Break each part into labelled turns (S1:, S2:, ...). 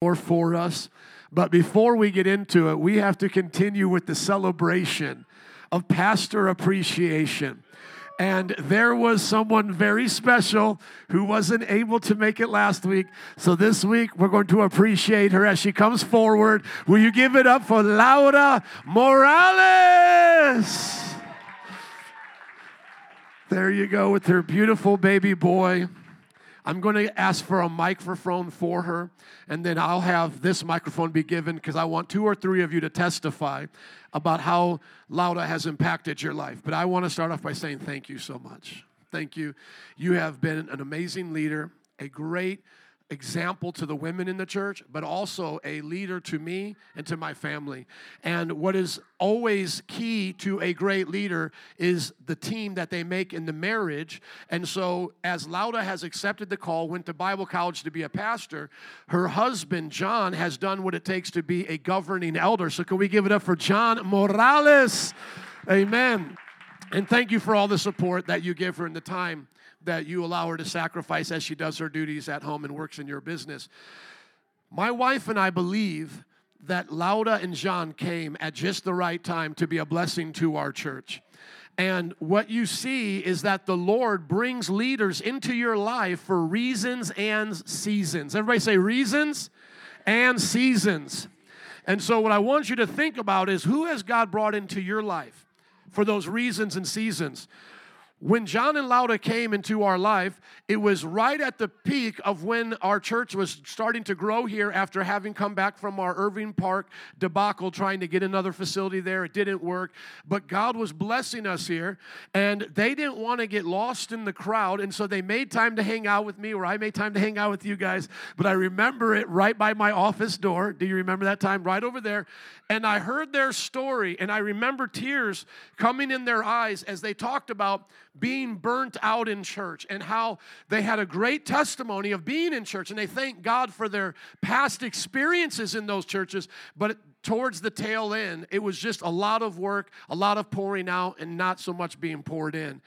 S1: more for us. But before we get into it, we have to continue with the celebration of pastor appreciation. And there was someone very special who wasn't able to make it last week. So this week, we're going to appreciate her as she comes forward. Will you give it up for Laura Morales? There you go with her beautiful baby boy. I'm going to ask for a microphone for her, and then I'll have this microphone be given because I want two or three of you to testify about how Laura has impacted your life. But I want to start off by saying thank you so much. Thank you. You have been an amazing leader, a great example to the women in the church, but also a leader to me and to my family. And what is always key to a great leader is the team that they make in the marriage. And so, as Laura has accepted the call, went to Bible college to be a pastor, her husband, John, has done what it takes to be a governing elder. So, can we give it up for John Morales? Amen. And thank you for all the support that you give her in the time that you allow her to sacrifice as she does her duties at home and works in your business. My wife and I believe that Laura and John came at just the right time to be a blessing to our church. And what you see is that the Lord brings leaders into your life for reasons and seasons. Everybody say reasons and seasons. And so, what I want you to think about is who has God brought into your life for those reasons and seasons? When John and Laura came into our life, it was right at the peak of when our church was starting to grow here after having come back from our Irving Park debacle, trying to get another facility there. It didn't work, but God was blessing us here, and they didn't want to get lost in the crowd, and so they made time to hang out with me, or I made time to hang out with you guys. But I remember it right by my office door. Do you remember that time? Right over there. And I heard their story, and I remember tears coming in their eyes as they talked about being burnt out in church and how they had a great testimony of being in church and they thank God for their past experiences in those churches but towards the tail end it was just a lot of work a lot of pouring out and not so much being poured in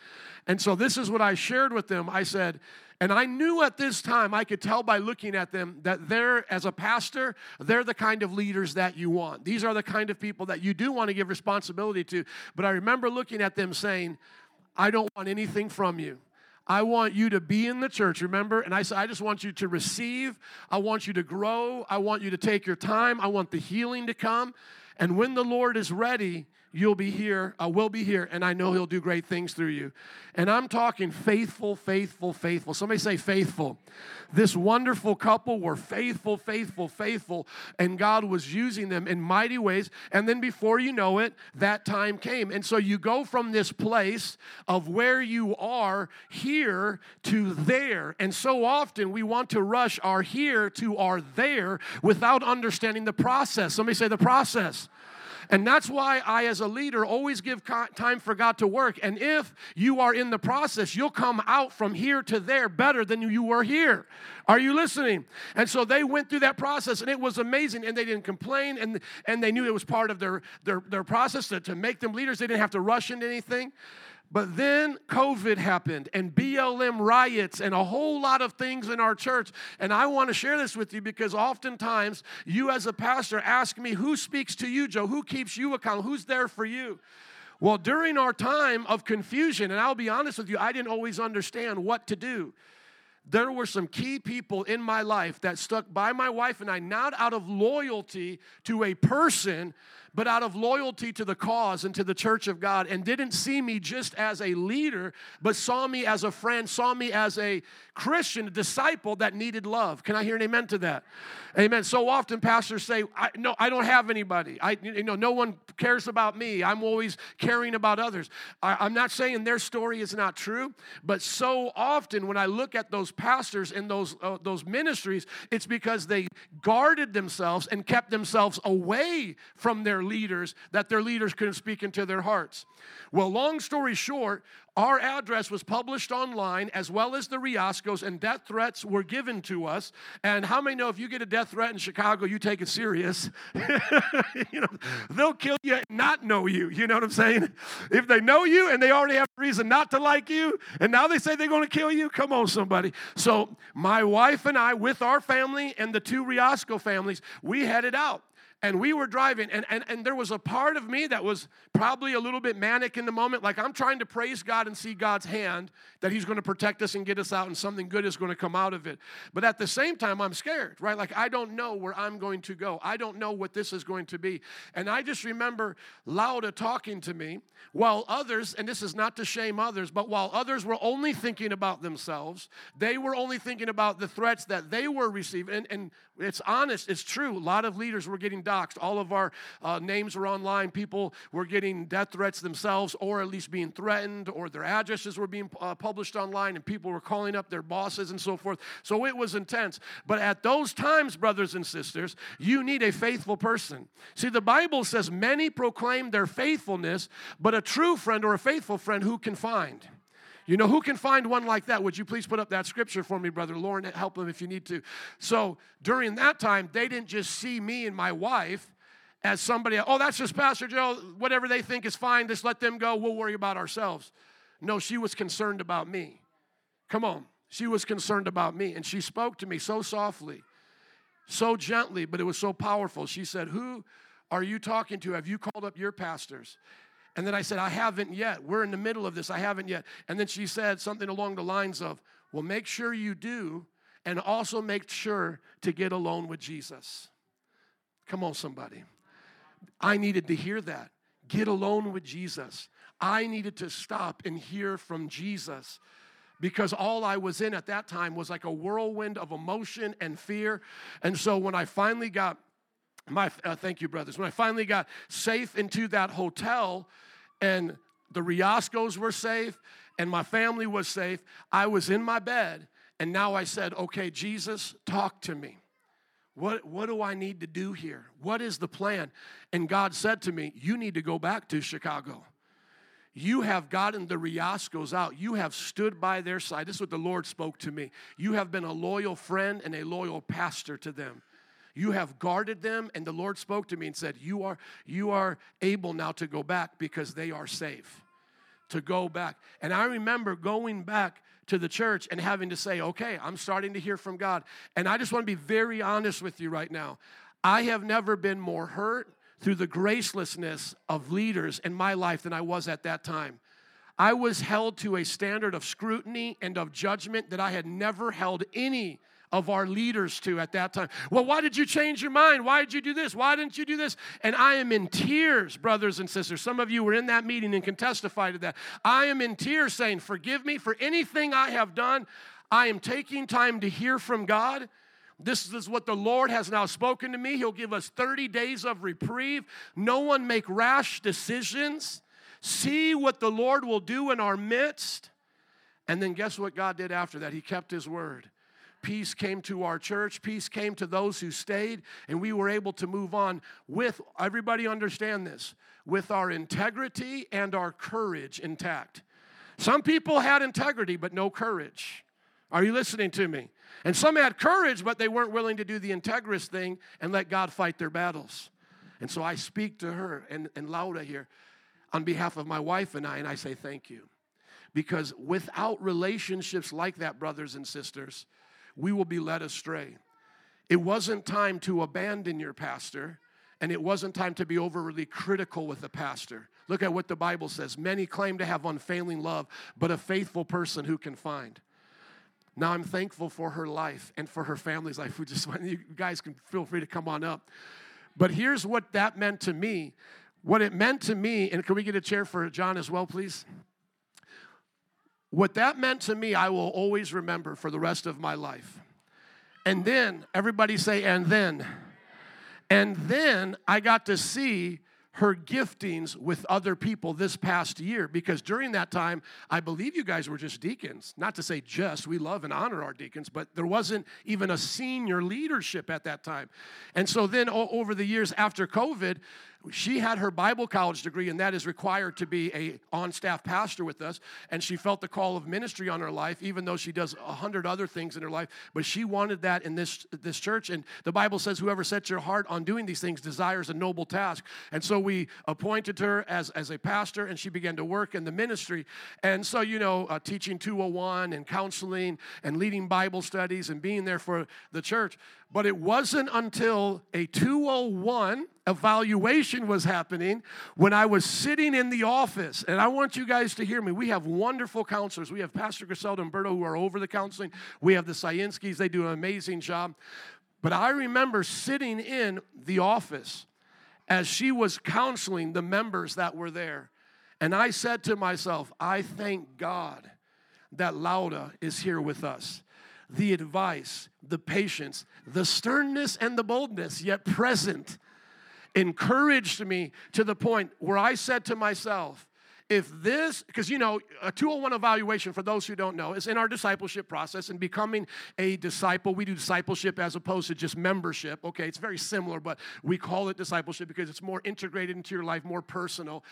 S1: and so this is what I shared with them I said and I knew at this time, I could tell by looking at them that they're, as a pastor, they're the kind of leaders that you want. These are the kind of people that you do want to give responsibility to. But I remember looking at them saying, I don't want anything from you. I want you to be in the church, remember? And I said, I just want you to receive. I want you to grow. I want you to take your time. I want the healing to come. And when the Lord is ready, you'll be here, I will be here, and I know He'll do great things through you. And I'm talking faithful, faithful, faithful. Somebody say faithful. This wonderful couple were faithful, faithful, faithful, and God was using them in mighty ways. And then before you know it, that time came. And so you go from this place of where you are here to there. And so often we want to rush our here to our there without understanding the process. Somebody say the process. And that's why I, as a leader, always give time for God to work. And if you are in the process, you'll come out from here to there better than you were here. Are you listening? And so they went through that process, and it was amazing. And they didn't complain, and, and they knew it was part of their, their, their process to, to make them leaders. They didn't have to rush into anything. But then COVID happened and BLM riots and a whole lot of things in our church. And I want to share this with you because oftentimes you, as a pastor, ask me, Who speaks to you, Joe? Who keeps you accountable? Who's there for you? Well, during our time of confusion, and I'll be honest with you, I didn't always understand what to do. There were some key people in my life that stuck by my wife and I, not out of loyalty to a person, but out of loyalty to the cause and to the church of God, and didn't see me just as a leader, but saw me as a friend, saw me as a Christian, a disciple that needed love. Can I hear an amen to that? Amen. So often pastors say, I, "No, I don't have anybody. I, you know, no one cares about me. I'm always caring about others." I, am not saying their story is not true, but so often when I look at those pastors in those uh, those ministries, it's because they guarded themselves and kept themselves away from their leaders that their leaders couldn't speak into their hearts. Well, long story short, our address was published online as well as the Riascos, and death threats were given to us. And how many know if you get a death threat in Chicago, you take it serious? you know, they'll kill you and not know you. You know what I'm saying? If they know you and they already have a reason not to like you, and now they say they're going to kill you, come on, somebody. So my wife and I, with our family and the two Riasco families, we headed out and we were driving and, and, and there was a part of me that was probably a little bit manic in the moment like i'm trying to praise god and see god's hand that he's going to protect us and get us out and something good is going to come out of it. But at the same time i'm scared right? Like i don't know where i'm going to go. I don't know what this is going to be. And i just remember laura talking to me while others and this is not to shame others but while others were only thinking about themselves they were only thinking about the threats that they were receiving and, and it's honest it's true a lot of leaders were getting doxxed. All of our uh, names were online. People were getting death threats themselves, or at least being threatened, or their addresses were being uh, published online, and people were calling up their bosses and so forth. So it was intense. But at those times, brothers and sisters, you need a faithful person. See, the Bible says many proclaim their faithfulness, but a true friend or a faithful friend who can find? You know, who can find one like that? Would you please put up that scripture for me, Brother Lauren? Help them if you need to. So during that time, they didn't just see me and my wife as somebody, oh, that's just Pastor Joe, whatever they think is fine, just let them go, we'll worry about ourselves. No, she was concerned about me. Come on. She was concerned about me, and she spoke to me so softly, so gently, but it was so powerful. She said, Who are you talking to? Have you called up your pastors? And then I said, I haven't yet. We're in the middle of this. I haven't yet. And then she said something along the lines of, Well, make sure you do, and also make sure to get alone with Jesus. Come on, somebody. I needed to hear that. Get alone with Jesus. I needed to stop and hear from Jesus because all I was in at that time was like a whirlwind of emotion and fear. And so when I finally got my uh, thank you brothers when i finally got safe into that hotel and the riascos were safe and my family was safe i was in my bed and now i said okay jesus talk to me what, what do i need to do here what is the plan and god said to me you need to go back to chicago you have gotten the Riascos out. You have stood by their side. This is what the Lord spoke to me. You have been a loyal friend and a loyal pastor to them. You have guarded them, and the Lord spoke to me and said, You are, you are able now to go back because they are safe. To go back. And I remember going back to the church and having to say, Okay, I'm starting to hear from God. And I just want to be very honest with you right now. I have never been more hurt through the gracelessness of leaders in my life than I was at that time. I was held to a standard of scrutiny and of judgment that I had never held any of our leaders to at that time. Well, why did you change your mind? Why did you do this? Why didn't you do this? And I am in tears, brothers and sisters. Some of you were in that meeting and can testify to that. I am in tears saying, Forgive me for anything I have done. I am taking time to hear from God. This is what the Lord has now spoken to me. He'll give us 30 days of reprieve. No one make rash decisions. See what the Lord will do in our midst. And then guess what God did after that? He kept his word. Peace came to our church, peace came to those who stayed, and we were able to move on with, everybody understand this, with our integrity and our courage intact. Some people had integrity, but no courage. Are you listening to me? And some had courage, but they weren't willing to do the integrous thing and let God fight their battles. And so I speak to her and, and Laura here on behalf of my wife and I, and I say thank you. Because without relationships like that, brothers and sisters, we will be led astray. It wasn't time to abandon your pastor, and it wasn't time to be overly critical with the pastor. Look at what the Bible says. Many claim to have unfailing love, but a faithful person who can find. Now I'm thankful for her life and for her family's life. We just want you guys can feel free to come on up. But here's what that meant to me. What it meant to me, and can we get a chair for John as well, please? What that meant to me, I will always remember for the rest of my life. And then, everybody say, and then. And then I got to see her giftings with other people this past year because during that time, I believe you guys were just deacons. Not to say just, we love and honor our deacons, but there wasn't even a senior leadership at that time. And so then over the years after COVID, she had her Bible college degree, and that is required to be a on-staff pastor with us. And she felt the call of ministry on her life, even though she does a hundred other things in her life. But she wanted that in this this church. And the Bible says, "Whoever sets your heart on doing these things desires a noble task." And so we appointed her as as a pastor, and she began to work in the ministry. And so you know, uh, teaching 201 and counseling and leading Bible studies and being there for the church. But it wasn't until a 201 evaluation was happening when I was sitting in the office. And I want you guys to hear me. We have wonderful counselors. We have Pastor Griselda and Berto who are over the counseling. We have the Scienskis, they do an amazing job. But I remember sitting in the office as she was counseling the members that were there. And I said to myself, I thank God that Laura is here with us the advice, the patience, the sternness, and the boldness, yet present, encouraged me to the point where I said to myself, if this, because you know, a 201 evaluation, for those who don't know, is in our discipleship process and becoming a disciple. We do discipleship as opposed to just membership. Okay, it's very similar, but we call it discipleship because it's more integrated into your life, more personal.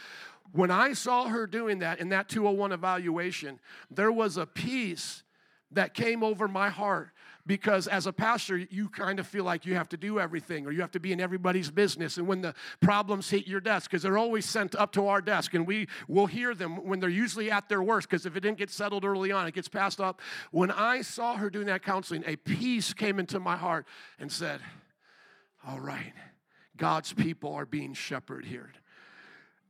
S1: When I saw her doing that in that 201 evaluation, there was a peace that came over my heart because as a pastor you kind of feel like you have to do everything or you have to be in everybody's business. And when the problems hit your desk because they're always sent up to our desk and we will hear them when they're usually at their worst because if it didn't get settled early on it gets passed up. When i saw her doing that counseling a peace came into my heart and said all right god's people are being shepherded here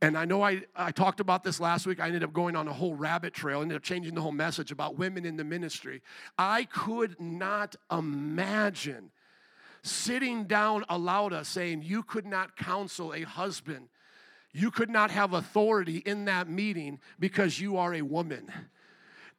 S1: and I know I, I talked about this last week. I ended up going on a whole rabbit trail, ended up changing the whole message about women in the ministry. I could not imagine sitting down aloud us saying, You could not counsel a husband. You could not have authority in that meeting because you are a woman.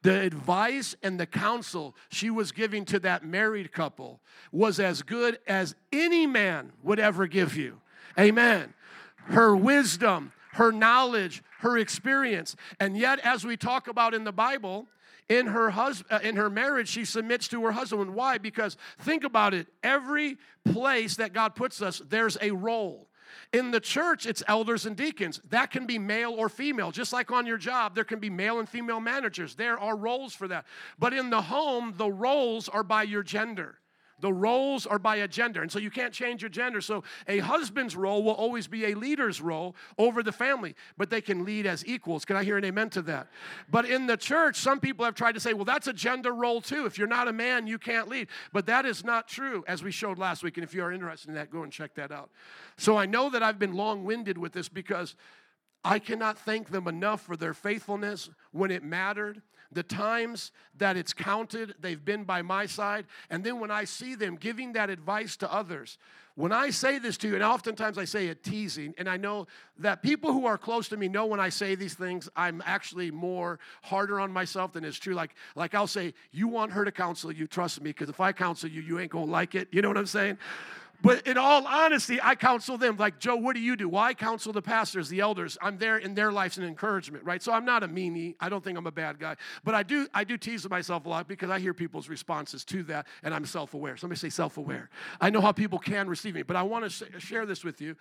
S1: The advice and the counsel she was giving to that married couple was as good as any man would ever give you. Amen. Her wisdom, her knowledge, her experience. And yet, as we talk about in the Bible, in her husband uh, in her marriage she submits to her husband why because think about it every place that god puts us there's a role in the church, it's elders and deacons. That can be male or female. Just like on your job, there can be male and female managers. There are roles for that. But in the home, the roles are by your gender. The roles are by a gender, and so you can't change your gender. So a husband's role will always be a leader's role over the family, but they can lead as equals. Can I hear an amen to that? But in the church, some people have tried to say, well, that's a gender role too. If you're not a man, you can't lead. But that is not true, as we showed last week. And if you are interested in that, go and check that out. So I know that I've been long winded with this because I cannot thank them enough for their faithfulness when it mattered the times that it's counted, they've been by my side. And then when I see them giving that advice to others, when I say this to you, and oftentimes I say it teasing, and I know that people who are close to me know when I say these things, I'm actually more harder on myself than is true. Like, like I'll say, You want her to counsel you, trust me, because if I counsel you, you ain't gonna like it. You know what I'm saying? But in all honesty, I counsel them. Like, Joe, what do you do? Well, I counsel the pastors, the elders. I'm there in their lives and encouragement, right? So I'm not a meanie. I don't think I'm a bad guy. But I do, I do tease myself a lot because I hear people's responses to that, and I'm self-aware. Somebody say self-aware. I know how people can receive me, but I want to share this with you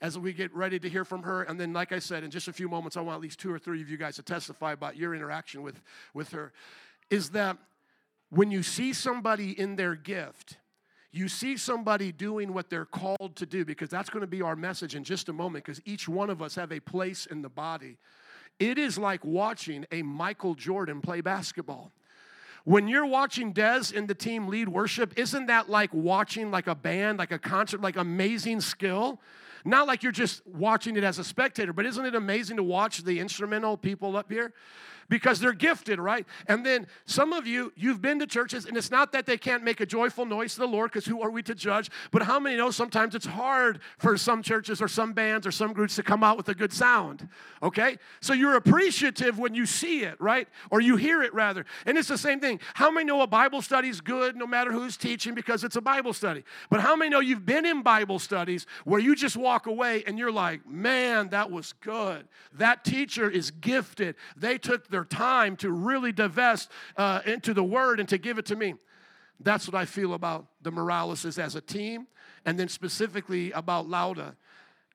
S1: as we get ready to hear from her. And then, like I said, in just a few moments, I want at least two or three of you guys to testify about your interaction with, with her. Is that when you see somebody in their gift, you see somebody doing what they're called to do, because that's going to be our message in just a moment, because each one of us have a place in the body. It is like watching a Michael Jordan play basketball. When you're watching Dez and the team lead worship, isn't that like watching like a band, like a concert, like amazing skill? Not like you're just watching it as a spectator, but isn't it amazing to watch the instrumental people up here? Because they're gifted, right? And then some of you, you've been to churches, and it's not that they can't make a joyful noise to the Lord, because who are we to judge? But how many know sometimes it's hard for some churches or some bands or some groups to come out with a good sound, okay? So you're appreciative when you see it, right? Or you hear it rather. And it's the same thing. How many know a Bible study is good no matter who's teaching because it's a Bible study? But how many know you've been in Bible studies where you just walk away and you're like, man, that was good. That teacher is gifted. They took their time to really divest uh, into the word and to give it to me. That's what I feel about the Moraleses as a team, and then specifically about Laura.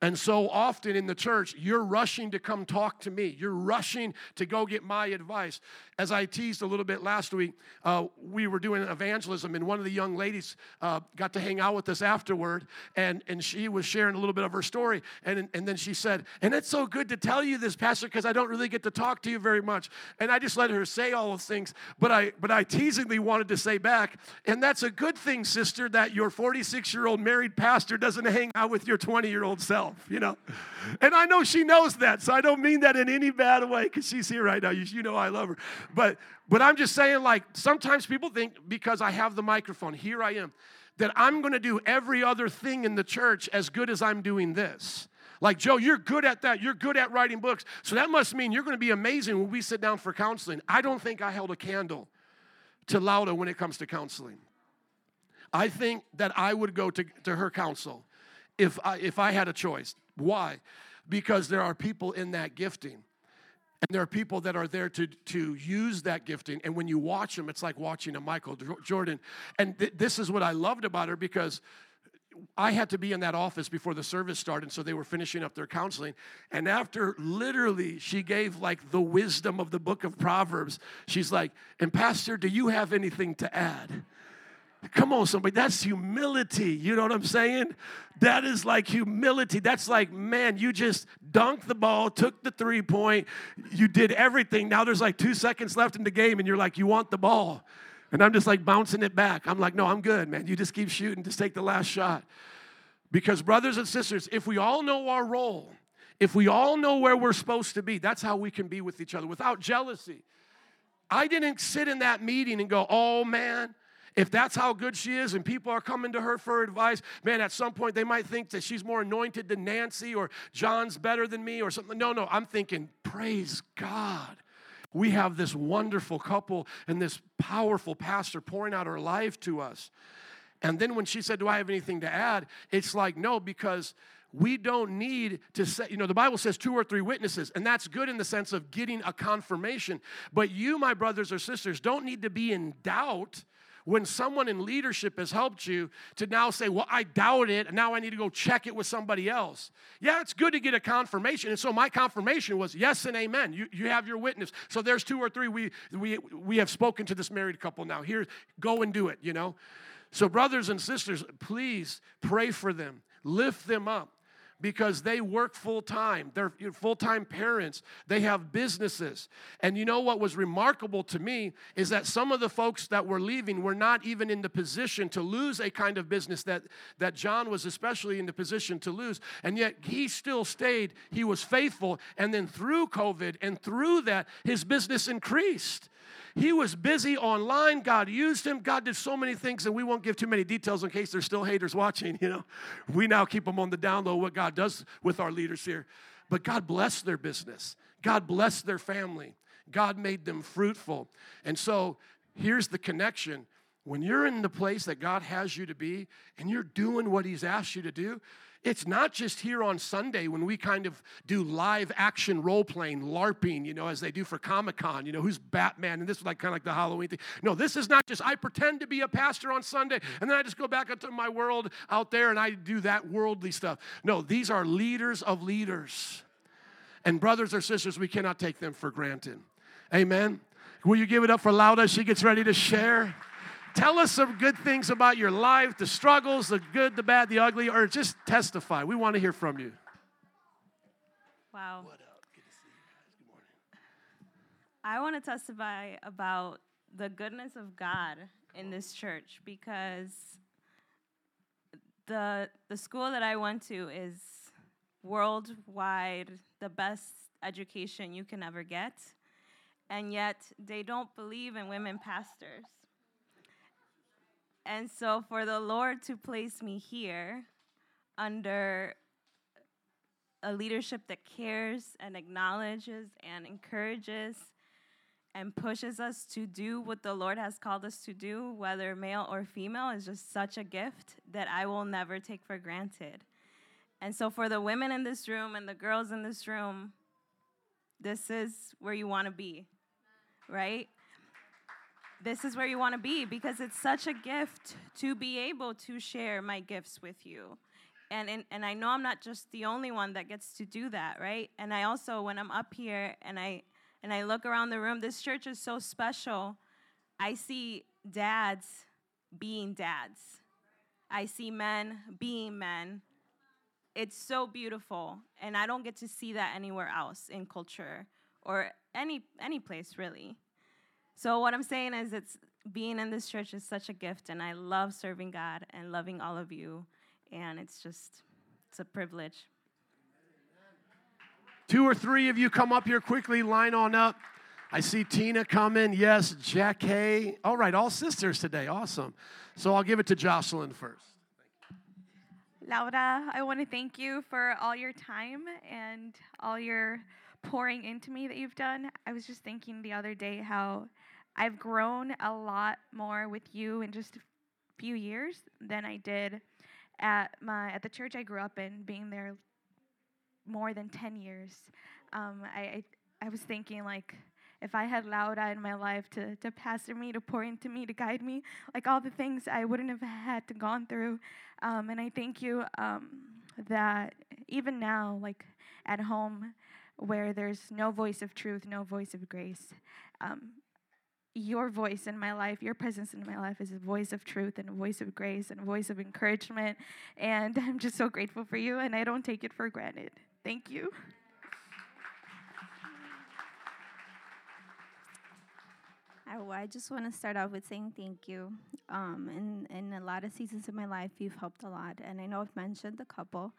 S1: And so often in the church, you're rushing to come talk to me. You're rushing to go get my advice. As I teased a little bit last week, uh, we were doing evangelism, and one of the young ladies uh, got to hang out with us afterward, and, and she was sharing a little bit of her story. And, and then she said, And it's so good to tell you this, Pastor, because I don't really get to talk to you very much. And I just let her say all those things, but I, but I teasingly wanted to say back, and that's a good thing, sister, that your 46 year old married pastor doesn't hang out with your 20 year old self you know. And I know she knows that, so I don't mean that in any bad way because she's here right now. You, you know I love her. But but I'm just saying, like, sometimes people think because I have the microphone, here I am, that I'm gonna do every other thing in the church as good as I'm doing this. Like, Joe, you're good at that. You're good at writing books. So that must mean you're going to be amazing when we sit down for counseling. I don't think I held a candle to Laura when it comes to counseling. I think that I would go to, to her counsel if I, if I had a choice. Why? Because there are people in that gifting. And there are people that are there to, to use that gifting. And when you watch them, it's like watching a Michael Jordan. And th- this is what I loved about her because I had to be in that office before the service started, so they were finishing up their counseling. And after literally, she gave like the wisdom of the book of Proverbs. She's like, And Pastor, do you have anything to add? Come on, somebody. That's humility. You know what I'm saying? That is like humility. That's like, man, you just dunked the ball, took the three point, you did everything. Now there's like two seconds left in the game, and you're like, you want the ball. And I'm just like bouncing it back. I'm like, no, I'm good, man. You just keep shooting, just take the last shot. Because, brothers and sisters, if we all know our role, if we all know where we're supposed to be, that's how we can be with each other without jealousy. I didn't sit in that meeting and go, oh man, if that's how good she is and people are coming to her for advice, man, at some point they might think that she's more anointed than Nancy or John's better than me or something. No, no, I'm thinking, praise God. We have this wonderful couple and this powerful pastor pouring out her life to us. And then when she said, Do I have anything to add? It's like, no, because we don't need to say, you know, the Bible says two or three witnesses, and that's good in the sense of getting a confirmation. But you, my brothers or sisters, don't need to be in doubt when someone in leadership has helped you to now say, Well, I doubt it, and now I need to go check it with somebody else. Yeah, it's good to get a confirmation. And so my confirmation was yes and amen. You, you have your witness. So there's two or three. We, we, we have spoken to this married couple now. Here, go and do it, you know? So, brothers and sisters, please pray for them, lift them up because they work full time. They're full time parents. They have businesses. And you know what was remarkable to me is that some of the folks that were leaving were not even in the position to lose a kind of business that, that John was especially in the position to lose. And yet he still stayed. He was faithful. And then through COVID and through that, his business increased. He was busy online. God used him. God did so many things, and we won't give too many details in case there's still haters watching. You know, we now keep them on the down low what God does with our leaders here. But God blessed their business. God blessed their family. God made them fruitful. And so here's the connection. When you're in the place that God has you to be and you're doing what He's asked you to do, it's not just here on Sunday when we kind of do live action role playing, LARPing, you know, as they do for Comic Con, you know, who's Batman, and this is like kind of like the Halloween thing. No, this is not just I pretend to be a pastor on Sunday and then I just go back into my world out there and I do that worldly stuff. No, these are leaders of leaders. And brothers or sisters, we cannot take them for granted. Amen. Will you give it up for Laura? She gets ready to share. Tell us some good things about your life, the struggles, the good, the bad, the ugly, or just testify. We want to hear from you.
S2: Wow. What up? Good to see you guys. Good morning. I want to testify about the goodness of God in this church because the the school that I went to is worldwide the best education you can ever get. And yet they don't believe in women pastors. And so for the Lord to place me here under a leadership that cares and acknowledges and encourages and pushes us to do what the Lord has called us to do, whether male or female, is just such a gift that I will never take for granted. And so, for the women in this room and the girls in this room, this is where you want to be, right? This is where you want to be because it's such a gift to be able to share my gifts with you. and, and and I know I'm not just the only one that gets to do that, right? And I also when I'm up here and I and I look around the room, this church is so special. I see dads being dads. I see men being men. It's so beautiful, and I don't get to see that anywhere else in culture or any any place really. So what I'm saying is it's being in this church is such a gift and I love serving God and loving all of you and it's just it's a privilege.
S1: Two or three of you come up here quickly, line on up. I see Tina coming. Yes, Jack Hay. All right, all sisters today. Awesome. So I'll give it to Jocelyn first.
S3: Laura, I want to thank you for all your time and all your pouring into me that you've done. I was just thinking the other day how I've grown a lot more with you in just a few years than I did at my at the church I grew up in, being there more than 10 years. Um, I, I I was thinking like if I had Laura in my life to, to pastor me, to pour into me, to guide me, like all the things I wouldn't have had to gone through. Um, and I thank you um, that even now, like at home, where there's no voice of truth, no voice of grace, um, your voice in my life, your presence in my life is a voice of truth and a voice of grace and a voice of encouragement. And I'm just so grateful for you, and I don't take it for granted. Thank you.
S4: I just want to start off with saying thank you. Um, in, in a lot of seasons of my life, you've helped a lot. And I know I've mentioned a couple.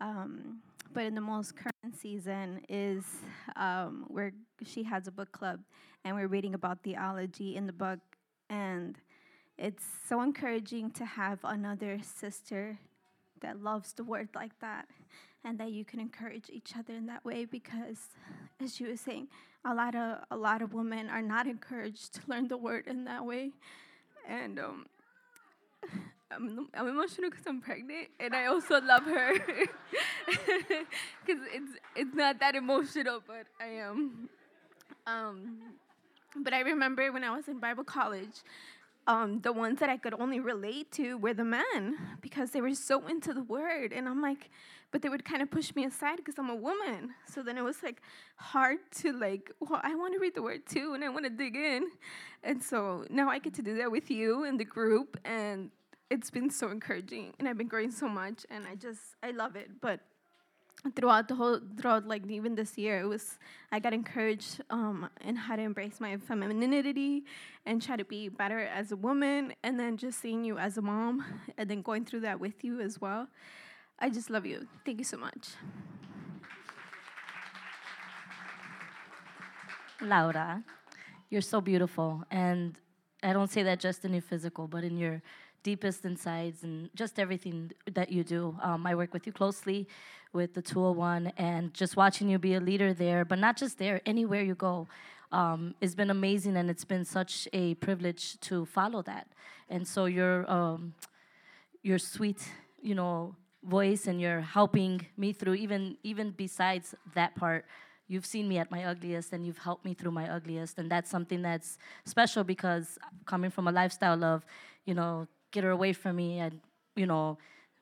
S4: Um, but in the most current season is um, where she has a book club and we're reading about theology in the book. And it's so encouraging to have another sister that loves the word like that and that you can encourage each other in that way because as you were saying a lot of a lot of women are not encouraged to learn the word in that way and um, I'm, I'm emotional because I'm pregnant and I also love her because it's it's not that emotional but I am um, but I remember when I was in Bible college um, the ones that I could only relate to were the men because they were so into the word. And I'm like, but they would kind of push me aside because I'm a woman. So then it was like hard to like, well, I want to read the word too and I want to dig in. And so now I get to do that with you and the group. And it's been so encouraging and I've been growing so much and I just, I love it. But throughout the whole throughout like even this year it was i got encouraged um in how to embrace my femininity and try to be better as a woman and then just seeing you as a mom and then going through that with you as well. I just love you. Thank you so much.
S5: Laura you're so beautiful and i don't say that just in your physical but in your deepest insides and just everything that you do. Um, I work with you closely with the 201 and just watching you be a leader there, but not just there, anywhere you go. Um, it's been amazing and it's been such a privilege to follow that. And so your um, your sweet, you know, voice and you're helping me through even even besides that part you've seen me at my ugliest and you've helped me through my ugliest and that's something that's special because coming from a lifestyle of you know get her away from me and you know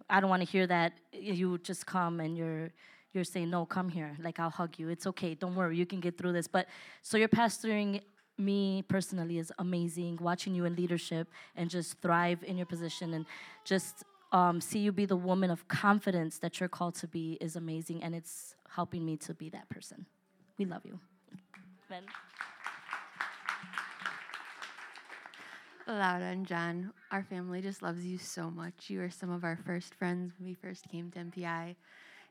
S5: i don't want to hear that you just come and you're you're saying no come here. Like i'll hug you. It's okay. Don't worry. You can get through this. But so you're pastoring me personally is amazing. Watching you in leadership and just thrive in your position and just um, see you be the woman of confidence that you're called to be is amazing and it's helping me to be that person. We love you. Ben.
S6: Laura and John, our family just loves you so much. You are some of our first friends when we first came to MPI,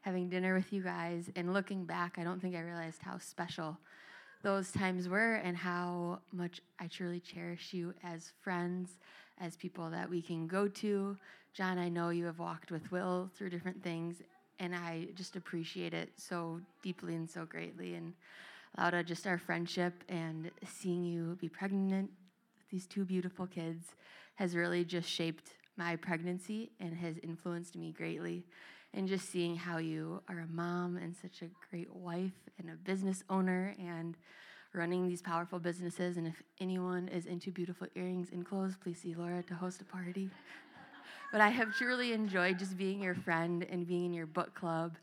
S6: having dinner with you guys. And looking back, I don't think I realized how special those times were and how much I truly cherish you as friends, as people that we can go to. John, I know you have walked with Will through different things, and I just appreciate it so deeply and so greatly. And Laura, just our friendship and seeing you be pregnant these two beautiful kids has really just shaped my pregnancy and has influenced me greatly. And just seeing how you are a mom and such a great wife and a business owner and running these powerful businesses. And if anyone is into beautiful earrings and clothes, please see Laura to host a party. but I have truly enjoyed just being your friend and being in your book club.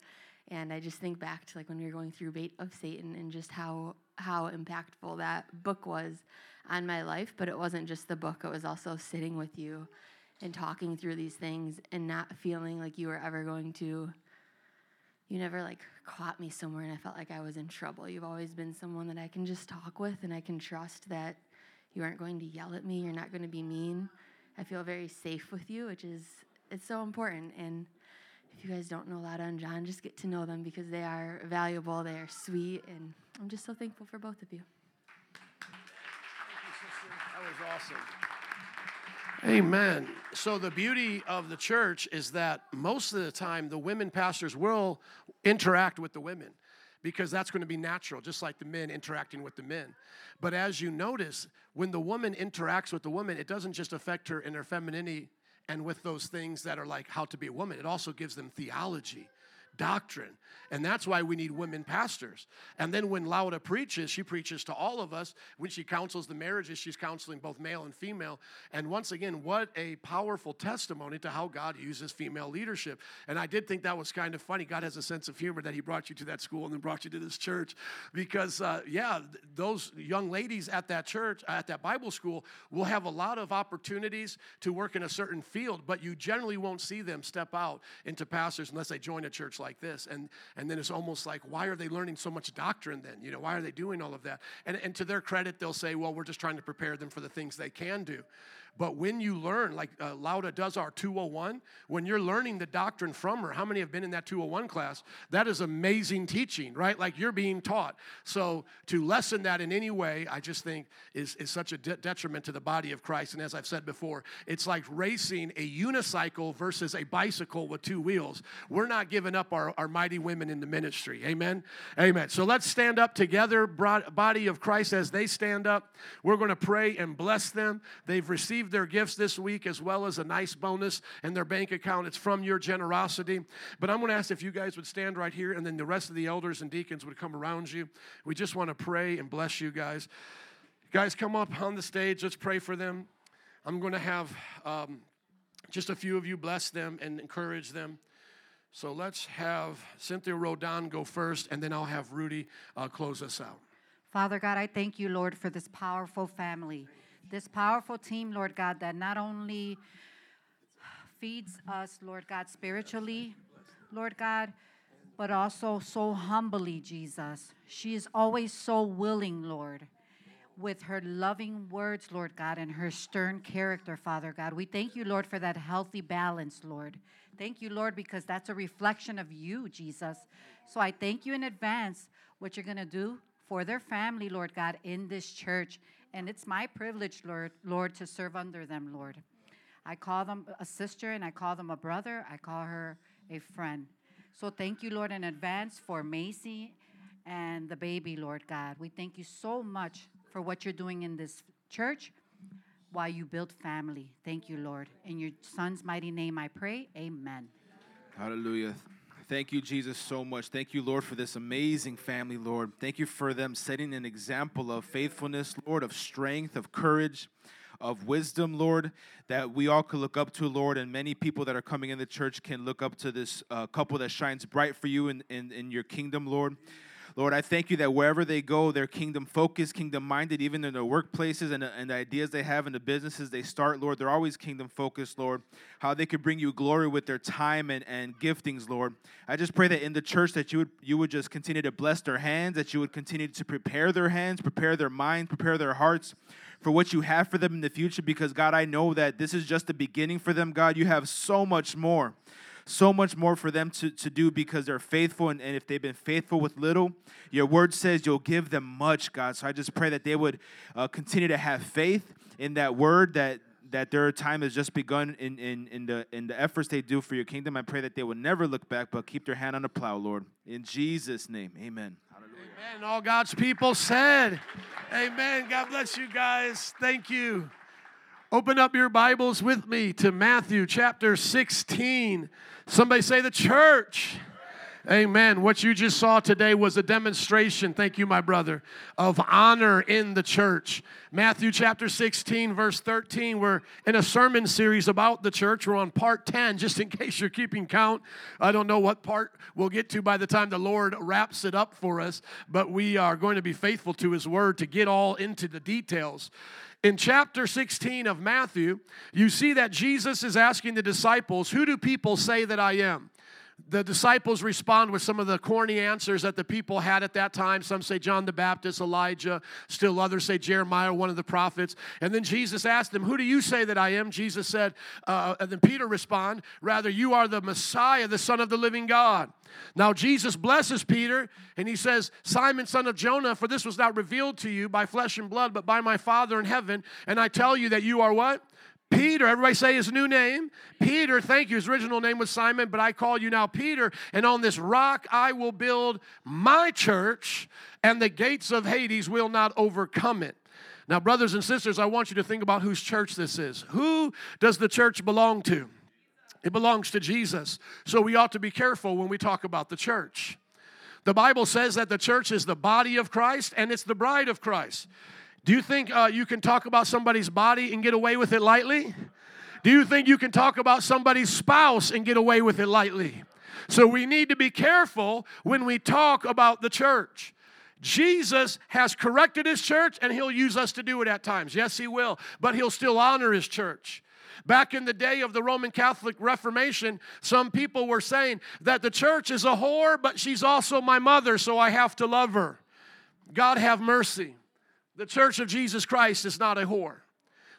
S6: And I just think back to like when we were going through Bait of Satan and just how how impactful that book was on my life. But it wasn't just the book; it was also sitting with you and talking through these things and not feeling like you were ever going to you never like caught me somewhere and I felt like I was in trouble. You've always been someone that I can just talk with and I can trust that you aren't going to yell at me, you're not going to be mean. I feel very safe with you, which is it's so important and if you guys don't know Laura and John, just get to know them because they are valuable, they are sweet, and I'm just so thankful for both of you.
S1: Awesome. Amen. So, the beauty of the church is that most of the time the women pastors will interact with the women because that's going to be natural, just like the men interacting with the men. But as you notice, when the woman interacts with the woman, it doesn't just affect her in her femininity and with those things that are like how to be a woman, it also gives them theology doctrine. And that's why we need women pastors. And then when Laura preaches, she preaches to all of us. When she counsels the marriages, she's counseling both male and female. And once again, what a powerful testimony to how God uses female leadership. And I did think that was kind of funny. God has a sense of humor that He brought you to that school and then brought you to this church. Because, uh, yeah, those young ladies at that church, at that Bible school, will have a lot of opportunities to work in a certain field, but you generally won't see them step out into pastors unless they join a church like this. And, and then it's almost like, why are they learning so much doctrine then? You know, why are they doing all of that? And, and to their credit, they'll say, well, we're just trying to prepare them for the things they can do. But when you learn, like uh, Laura does our 201, when you're learning the doctrine from her, how many have been in that 201 class? That is amazing teaching, right? Like you're being taught. So to lessen that in any way, I just think is, is such a de- detriment to the body of Christ. And as I've said before, it's like racing a unicycle versus a bicycle with two wheels. We're not giving up our, our mighty women in the ministry. Amen? Amen. So let's stand up together, body of Christ, as they stand up. We're going to pray and bless them. They've received their gifts this week as well as a nice bonus in their bank account. It's from your generosity. But I'm going to ask if you guys would stand right here and then the rest of the elders and deacons would come around you. We just want to pray and bless you guys. Guys, come up on the stage. Let's pray for them. I'm going to have um, just a few of you bless them and encourage them. So let's have Cynthia Rodon go first, and then I'll have Rudy uh, close us out.
S7: Father God, I thank you, Lord, for this powerful family this powerful team, Lord God, that not only feeds us, Lord God, spiritually, Lord God, but also so humbly, Jesus. She is always so willing, Lord, with her loving words, Lord God, and her stern character, Father God. We thank you, Lord, for that healthy balance, Lord. Thank you, Lord, because that's a reflection of you, Jesus. So I thank you in advance what you're going to do for their family, Lord God, in this church and it's my privilege, Lord, Lord, to serve under them, Lord. I call them a sister and I call them a brother. I call her a friend. So thank you, Lord, in advance for Macy and the baby, Lord God. We thank you so much for what you're doing in this church while you build family. Thank you, Lord. In your son's mighty name I pray. Amen.
S8: Hallelujah. Thank you, Jesus, so much. Thank you, Lord, for this amazing family, Lord. Thank you for them setting an example of faithfulness, Lord, of strength, of courage, of wisdom, Lord, that we all could look up to, Lord, and many people that are coming in the church can look up to this uh, couple that shines bright for you in, in, in your kingdom, Lord. Lord, I thank you that wherever they go, they're kingdom focused, kingdom minded, even in their workplaces and, and the ideas they have in the businesses they start, Lord. They're always kingdom focused, Lord. How they could bring you glory with their time and, and giftings, Lord. I just pray that in the church that you would you would just continue to bless their hands, that you would continue to prepare their hands, prepare their minds, prepare their hearts for what you have for them in the future because God, I know that this is just the beginning for them, God. You have so much more so much more for them to, to do because they're faithful. And, and if they've been faithful with little, your word says you'll give them much, God. So I just pray that they would uh, continue to have faith in that word that that their time has just begun in, in, in, the, in the efforts they do for your kingdom. I pray that they will never look back, but keep their hand on the plow, Lord. In Jesus' name, amen.
S1: Hallelujah. Amen. All God's people said, Amen. God bless you guys. Thank you. Open up your Bibles with me to Matthew chapter 16. Somebody say the church. Amen. What you just saw today was a demonstration, thank you, my brother, of honor in the church. Matthew chapter 16, verse 13. We're in a sermon series about the church. We're on part 10, just in case you're keeping count. I don't know what part we'll get to by the time the Lord wraps it up for us, but we are going to be faithful to His word to get all into the details. In chapter 16 of Matthew, you see that Jesus is asking the disciples, Who do people say that I am? The disciples respond with some of the corny answers that the people had at that time. Some say John the Baptist, Elijah, still others say Jeremiah, one of the prophets. And then Jesus asked them, Who do you say that I am? Jesus said, uh, and then Peter respond, Rather, you are the Messiah, the Son of the living God. Now, Jesus blesses Peter and he says, Simon, son of Jonah, for this was not revealed to you by flesh and blood, but by my Father in heaven. And I tell you that you are what? Peter, everybody say his new name. Peter, thank you. His original name was Simon, but I call you now Peter. And on this rock I will build my church, and the gates of Hades will not overcome it. Now, brothers and sisters, I want you to think about whose church this is. Who does the church belong to? It belongs to Jesus. So we ought to be careful when we talk about the church. The Bible says that the church is the body of Christ and it's the bride of Christ. Do you think uh, you can talk about somebody's body and get away with it lightly? Do you think you can talk about somebody's spouse and get away with it lightly? So we need to be careful when we talk about the church. Jesus has corrected his church and he'll use us to do it at times. Yes, he will, but he'll still honor his church. Back in the day of the Roman Catholic Reformation, some people were saying that the church is a whore, but she's also my mother, so I have to love her. God have mercy. The church of Jesus Christ is not a whore.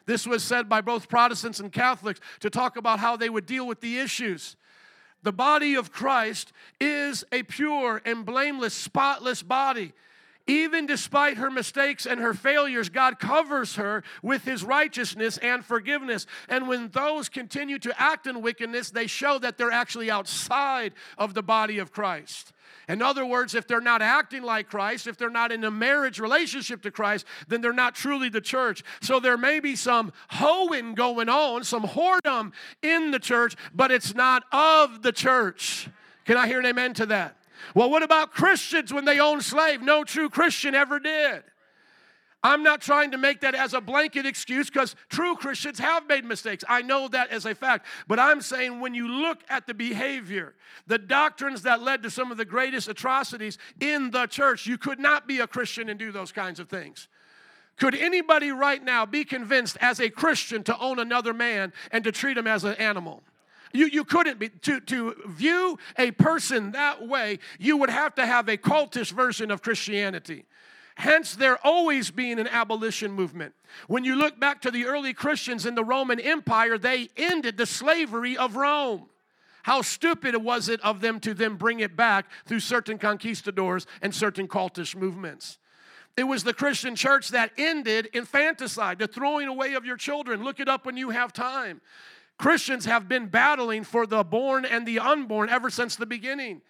S1: This was said by both Protestants and Catholics to talk about how they would deal with the issues. The body of Christ is a pure and blameless, spotless body. Even despite her mistakes and her failures, God covers her with his righteousness and forgiveness. And when those continue to act in wickedness, they show that they're actually outside of the body of Christ. In other words, if they're not acting like Christ, if they're not in a marriage relationship to Christ, then they're not truly the church. So there may be some hoeing going on, some whoredom in the church, but it's not of the church. Can I hear an amen to that? Well, what about Christians when they own slaves? No true Christian ever did. I'm not trying to make that as a blanket excuse because true Christians have made mistakes. I know that as a fact. But I'm saying when you look at the behavior, the doctrines that led to some of the greatest atrocities in the church, you could not be a Christian and do those kinds of things. Could anybody right now be convinced as a Christian to own another man and to treat him as an animal? You, you couldn't be. To, to view a person that way, you would have to have a cultish version of Christianity. Hence, there always being an abolition movement. When you look back to the early Christians in the Roman Empire, they ended the slavery of Rome. How stupid was it of them to then bring it back through certain conquistadors and certain cultish movements? It was the Christian church that ended infanticide, the throwing away of your children. Look it up when you have time. Christians have been battling for the born and the unborn ever since the beginning.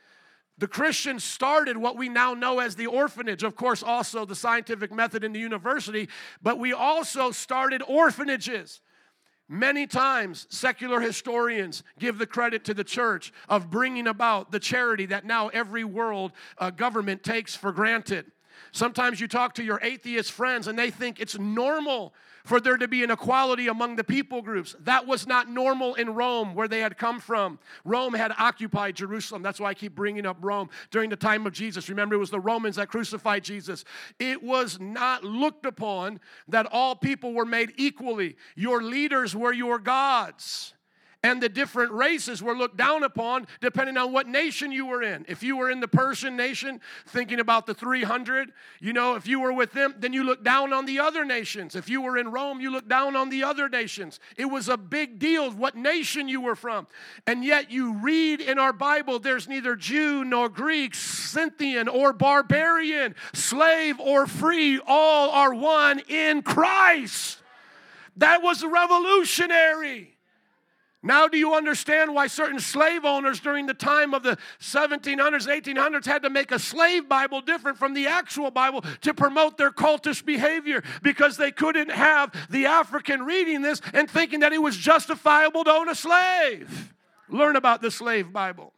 S1: The Christians started what we now know as the orphanage, of course, also the scientific method in the university, but we also started orphanages. Many times, secular historians give the credit to the church of bringing about the charity that now every world uh, government takes for granted. Sometimes you talk to your atheist friends and they think it's normal for there to be an equality among the people groups. That was not normal in Rome, where they had come from. Rome had occupied Jerusalem. That's why I keep bringing up Rome during the time of Jesus. Remember, it was the Romans that crucified Jesus. It was not looked upon that all people were made equally. Your leaders were your gods and the different races were looked down upon depending on what nation you were in. If you were in the Persian nation, thinking about the 300, you know, if you were with them, then you look down on the other nations. If you were in Rome, you look down on the other nations. It was a big deal what nation you were from. And yet you read in our Bible there's neither Jew nor Greek, Scythian or barbarian, slave or free, all are one in Christ. That was revolutionary. Now, do you understand why certain slave owners during the time of the 1700s, 1800s had to make a slave Bible different from the actual Bible to promote their cultish behavior? Because they couldn't have the African reading this and thinking that it was justifiable to own a slave. Learn about the slave Bible.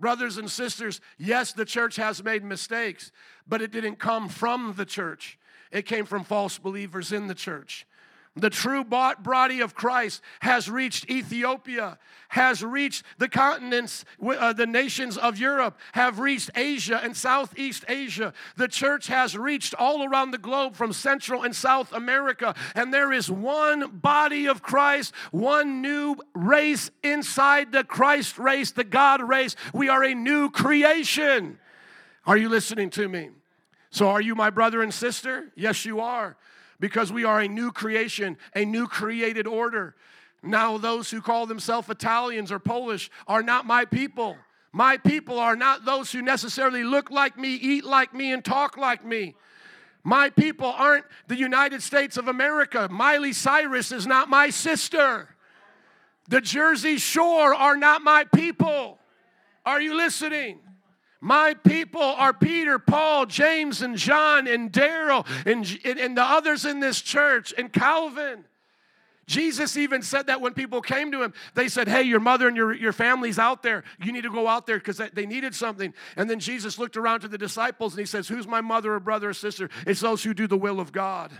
S1: Brothers and sisters, yes, the church has made mistakes, but it didn't come from the church. It came from false believers in the church. The true body of Christ has reached Ethiopia, has reached the continents, uh, the nations of Europe, have reached Asia and Southeast Asia. The church has reached all around the globe from Central and South America. And there is one body of Christ, one new race inside the Christ race, the God race. We are a new creation. Are you listening to me? So, are you my brother and sister? Yes, you are because we are a new creation, a new created order. Now, those who call themselves Italians or Polish are not my people. My people are not those who necessarily look like me, eat like me, and talk like me. My people aren't the United States of America. Miley Cyrus is not my sister. The Jersey Shore are not my people. Are you listening? My people are Peter, Paul, James, and John, and Daryl, and, and the others in this church, and Calvin. Jesus even said that when people came to him, they said, Hey, your mother and your, your family's out there. You need to go out there because they needed something. And then Jesus looked around to the disciples and he says, Who's my mother or brother or sister? It's those who do the will of God.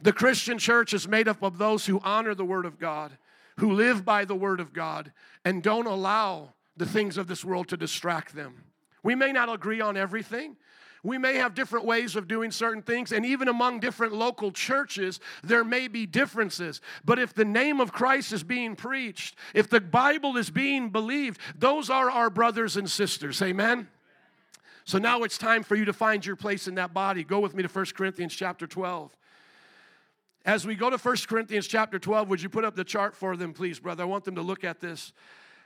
S1: The Christian church is made up of those who honor the Word of God, who live by the Word of God, and don't allow the things of this world to distract them. We may not agree on everything. We may have different ways of doing certain things, and even among different local churches, there may be differences. But if the name of Christ is being preached, if the Bible is being believed, those are our brothers and sisters. Amen? So now it's time for you to find your place in that body. Go with me to 1 Corinthians chapter 12. As we go to 1 Corinthians chapter 12, would you put up the chart for them, please, brother? I want them to look at this.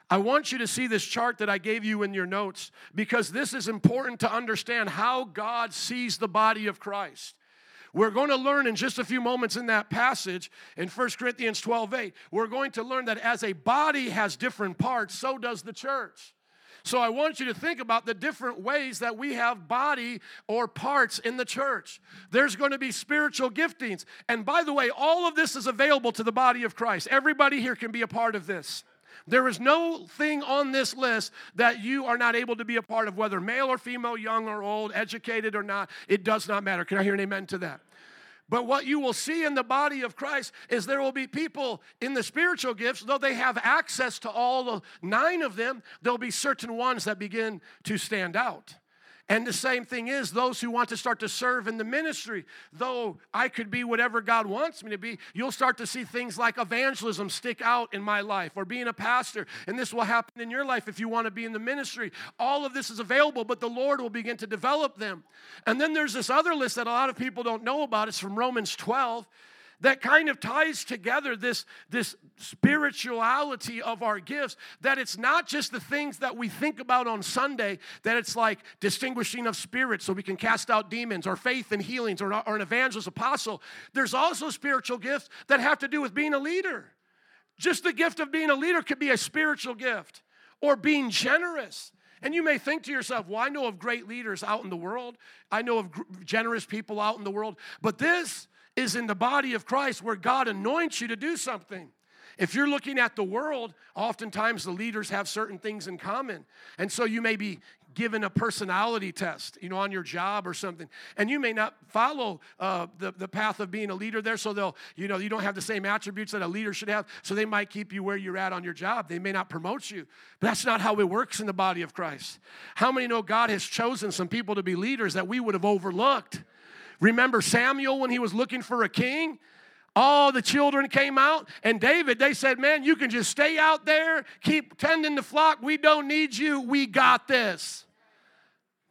S1: I want you to see this chart that I gave you in your notes because this is important to understand how God sees the body of Christ. We're going to learn in just a few moments in that passage in 1 Corinthians 12 8. We're going to learn that as a body has different parts, so does the church. So I want you to think about the different ways that we have body or parts in the church. There's going to be spiritual giftings. And by the way, all of this is available to the body of Christ. Everybody here can be a part of this. There is no thing on this list that you are not able to be a part of, whether male or female, young or old, educated or not. It does not matter. Can I hear an amen to that? But what you will see in the body of Christ is there will be people in the spiritual gifts, though they have access to all the nine of them, there'll be certain ones that begin to stand out. And the same thing is those who want to start to serve in the ministry, though I could be whatever God wants me to be, you'll start to see things like evangelism stick out in my life or being a pastor. And this will happen in your life if you want to be in the ministry. All of this is available, but the Lord will begin to develop them. And then there's this other list that a lot of people don't know about. It's from Romans 12 that kind of ties together this, this spirituality of our gifts that it's not just the things that we think about on sunday that it's like distinguishing of spirits so we can cast out demons or faith and healings or, or an evangelist apostle there's also spiritual gifts that have to do with being a leader just the gift of being a leader could be a spiritual gift or being generous and you may think to yourself, well, I know of great leaders out in the world. I know of generous people out in the world. But this is in the body of Christ where God anoints you to do something. If you're looking at the world, oftentimes the leaders have certain things in common. And so you may be given a personality test, you know, on your job or something. And you may not follow uh, the, the path of being a leader there. So they'll, you know, you don't have the same attributes that a leader should have. So they might keep you where you're at on your job. They may not promote you. But that's not how it works in the body of Christ. How many know God has chosen some people to be leaders that we would have overlooked? Remember Samuel when he was looking for a king? All the children came out, and David, they said, Man, you can just stay out there, keep tending the flock. We don't need you. We got this.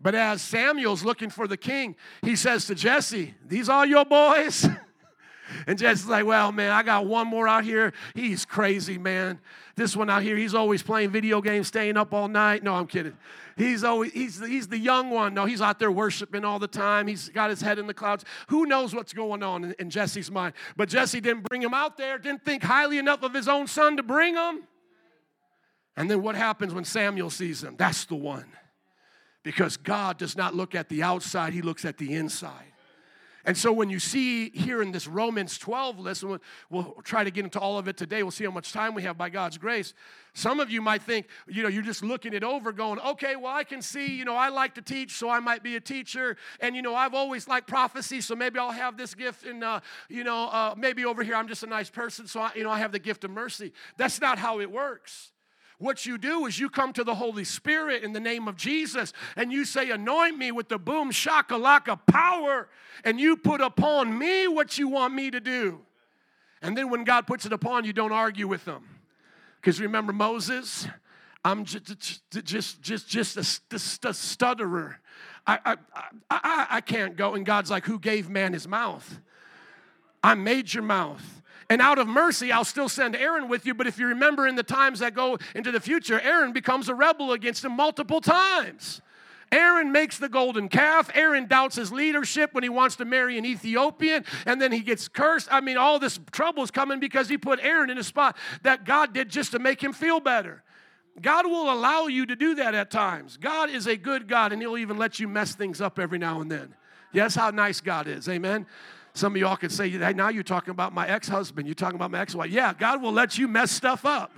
S1: But as Samuel's looking for the king, he says to Jesse, These all your boys? and Jesse's like, Well, man, I got one more out here. He's crazy, man. This one out here, he's always playing video games, staying up all night. No, I'm kidding. He's always he's he's the young one. No, he's out there worshiping all the time. He's got his head in the clouds. Who knows what's going on in, in Jesse's mind? But Jesse didn't bring him out there. Didn't think highly enough of his own son to bring him. And then what happens when Samuel sees him? That's the one. Because God does not look at the outside, He looks at the inside. And so when you see here in this Romans 12 list, we'll, we'll, try to get into all of it today. We'll see how much time we have by God's grace. Some of you might think, you know, you're just looking it over going, okay, well, I can see, you know, I like to teach, so I might be a teacher. And, you know, I've always liked prophecy, so maybe I'll have this gift. And, uh, you know, uh, maybe over here I'm just a nice person, so, I, you know, I have the gift of mercy. That's not how it works. What you do is you come to the Holy Spirit in the name of Jesus and you say, Anoint me with the boom shakalaka power, and you put upon me what you want me to do. And then when God puts it upon you, don't argue with them. Because remember Moses? I'm just, just, just, just a, a stutterer. I, I, I, I can't go. And God's like, Who gave man his mouth? I made your mouth. And out of mercy, I'll still send Aaron with you. But if you remember in the times that go into the future, Aaron becomes a rebel against him multiple times. Aaron makes the golden calf. Aaron doubts his leadership when he wants to marry an Ethiopian, and then he gets cursed. I mean, all this trouble is coming because he put Aaron in a spot that God did just to make him feel better. God will allow you to do that at times. God is a good God, and He'll even let you mess things up every now and then. Yes, how nice God is. Amen. Some of y'all could say, hey, now you're talking about my ex husband. You're talking about my ex wife. Yeah, God will let you mess stuff up.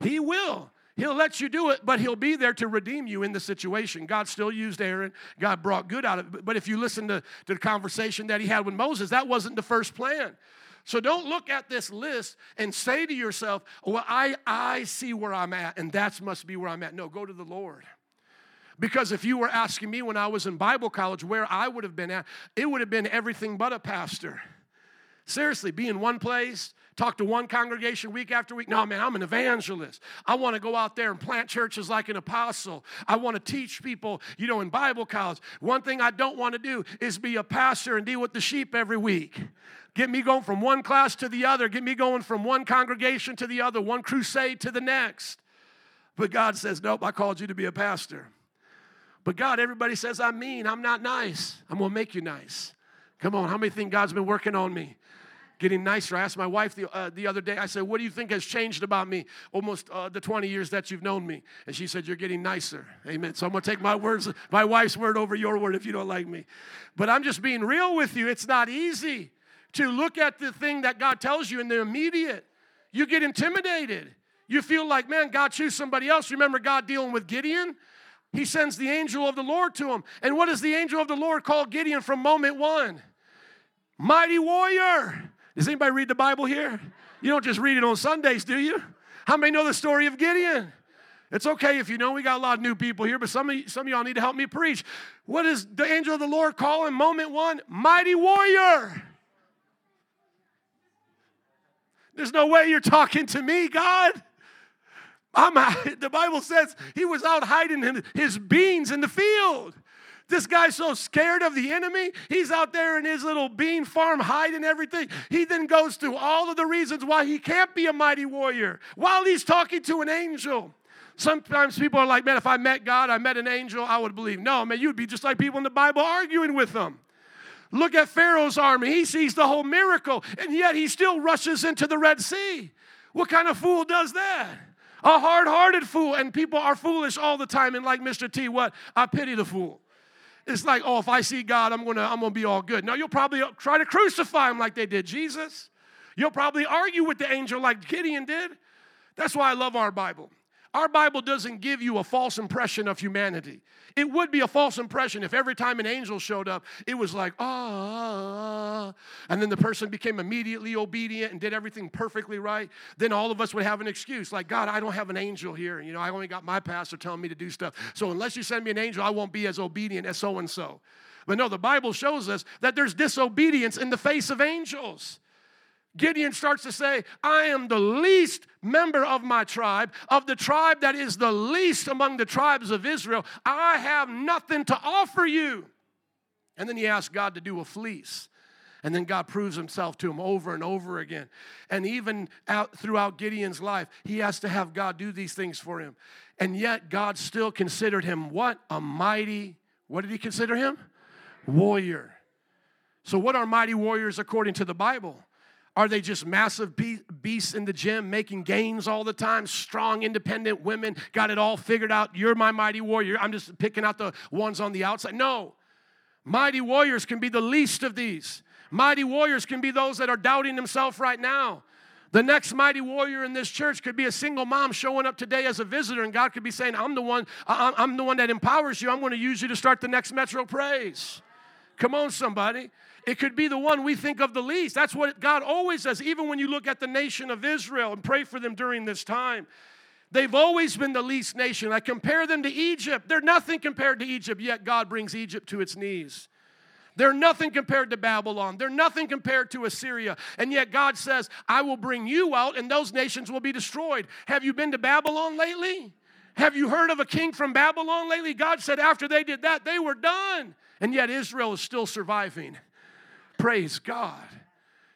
S1: He will. He'll let you do it, but he'll be there to redeem you in the situation. God still used Aaron. God brought good out of it. But if you listen to, to the conversation that he had with Moses, that wasn't the first plan. So don't look at this list and say to yourself, well, I, I see where I'm at, and that must be where I'm at. No, go to the Lord. Because if you were asking me when I was in Bible college where I would have been at, it would have been everything but a pastor. Seriously, be in one place, talk to one congregation week after week. No, man, I'm an evangelist. I want to go out there and plant churches like an apostle. I want to teach people, you know, in Bible college. One thing I don't want to do is be a pastor and deal with the sheep every week. Get me going from one class to the other, get me going from one congregation to the other, one crusade to the next. But God says, Nope, I called you to be a pastor. But God, everybody says I'm mean, I'm not nice. I'm gonna make you nice. Come on, how many think God's been working on me? Getting nicer. I asked my wife the, uh, the other day, I said, What do you think has changed about me almost uh, the 20 years that you've known me? And she said, You're getting nicer. Amen. So I'm gonna take my words, my wife's word over your word if you don't like me. But I'm just being real with you. It's not easy to look at the thing that God tells you in the immediate. You get intimidated. You feel like, man, God choose somebody else. Remember God dealing with Gideon? He sends the angel of the Lord to him. And what does the angel of the Lord call Gideon from moment one? Mighty warrior. Does anybody read the Bible here? You don't just read it on Sundays, do you? How many know the story of Gideon? It's okay if you know we got a lot of new people here, but some of, some of y'all need to help me preach. What does the angel of the Lord call him? Moment one, mighty warrior. There's no way you're talking to me, God. I'm, the Bible says he was out hiding his beans in the field. This guy's so scared of the enemy, he's out there in his little bean farm hiding everything. He then goes through all of the reasons why he can't be a mighty warrior while he's talking to an angel. Sometimes people are like, man, if I met God, I met an angel, I would believe. No, man, you'd be just like people in the Bible arguing with them. Look at Pharaoh's army. He sees the whole miracle, and yet he still rushes into the Red Sea. What kind of fool does that? A hard hearted fool. And people are foolish all the time. And like Mr. T, what? I pity the fool. It's like, oh, if I see God, I'm gonna, I'm gonna be all good. No, you'll probably try to crucify him like they did Jesus. You'll probably argue with the angel like Gideon did. That's why I love our Bible. Our Bible doesn't give you a false impression of humanity. It would be a false impression if every time an angel showed up, it was like, ah, and then the person became immediately obedient and did everything perfectly right. Then all of us would have an excuse like, God, I don't have an angel here. You know, I only got my pastor telling me to do stuff. So unless you send me an angel, I won't be as obedient as so and so. But no, the Bible shows us that there's disobedience in the face of angels. Gideon starts to say, I am the least member of my tribe, of the tribe that is the least among the tribes of Israel. I have nothing to offer you. And then he asks God to do a fleece. And then God proves himself to him over and over again. And even out throughout Gideon's life, he has to have God do these things for him. And yet, God still considered him what? A mighty, what did he consider him? Warrior. So, what are mighty warriors according to the Bible? Are they just massive beasts in the gym making gains all the time? Strong, independent women, got it all figured out. You're my mighty warrior. I'm just picking out the ones on the outside. No. Mighty warriors can be the least of these. Mighty warriors can be those that are doubting themselves right now. The next mighty warrior in this church could be a single mom showing up today as a visitor, and God could be saying, I'm the one, I'm the one that empowers you. I'm going to use you to start the next Metro Praise. Come on, somebody. It could be the one we think of the least. That's what God always does, even when you look at the nation of Israel and pray for them during this time. They've always been the least nation. I compare them to Egypt. They're nothing compared to Egypt, yet God brings Egypt to its knees. They're nothing compared to Babylon. They're nothing compared to Assyria. And yet God says, I will bring you out and those nations will be destroyed. Have you been to Babylon lately? Have you heard of a king from Babylon lately? God said after they did that, they were done. And yet Israel is still surviving. Praise God.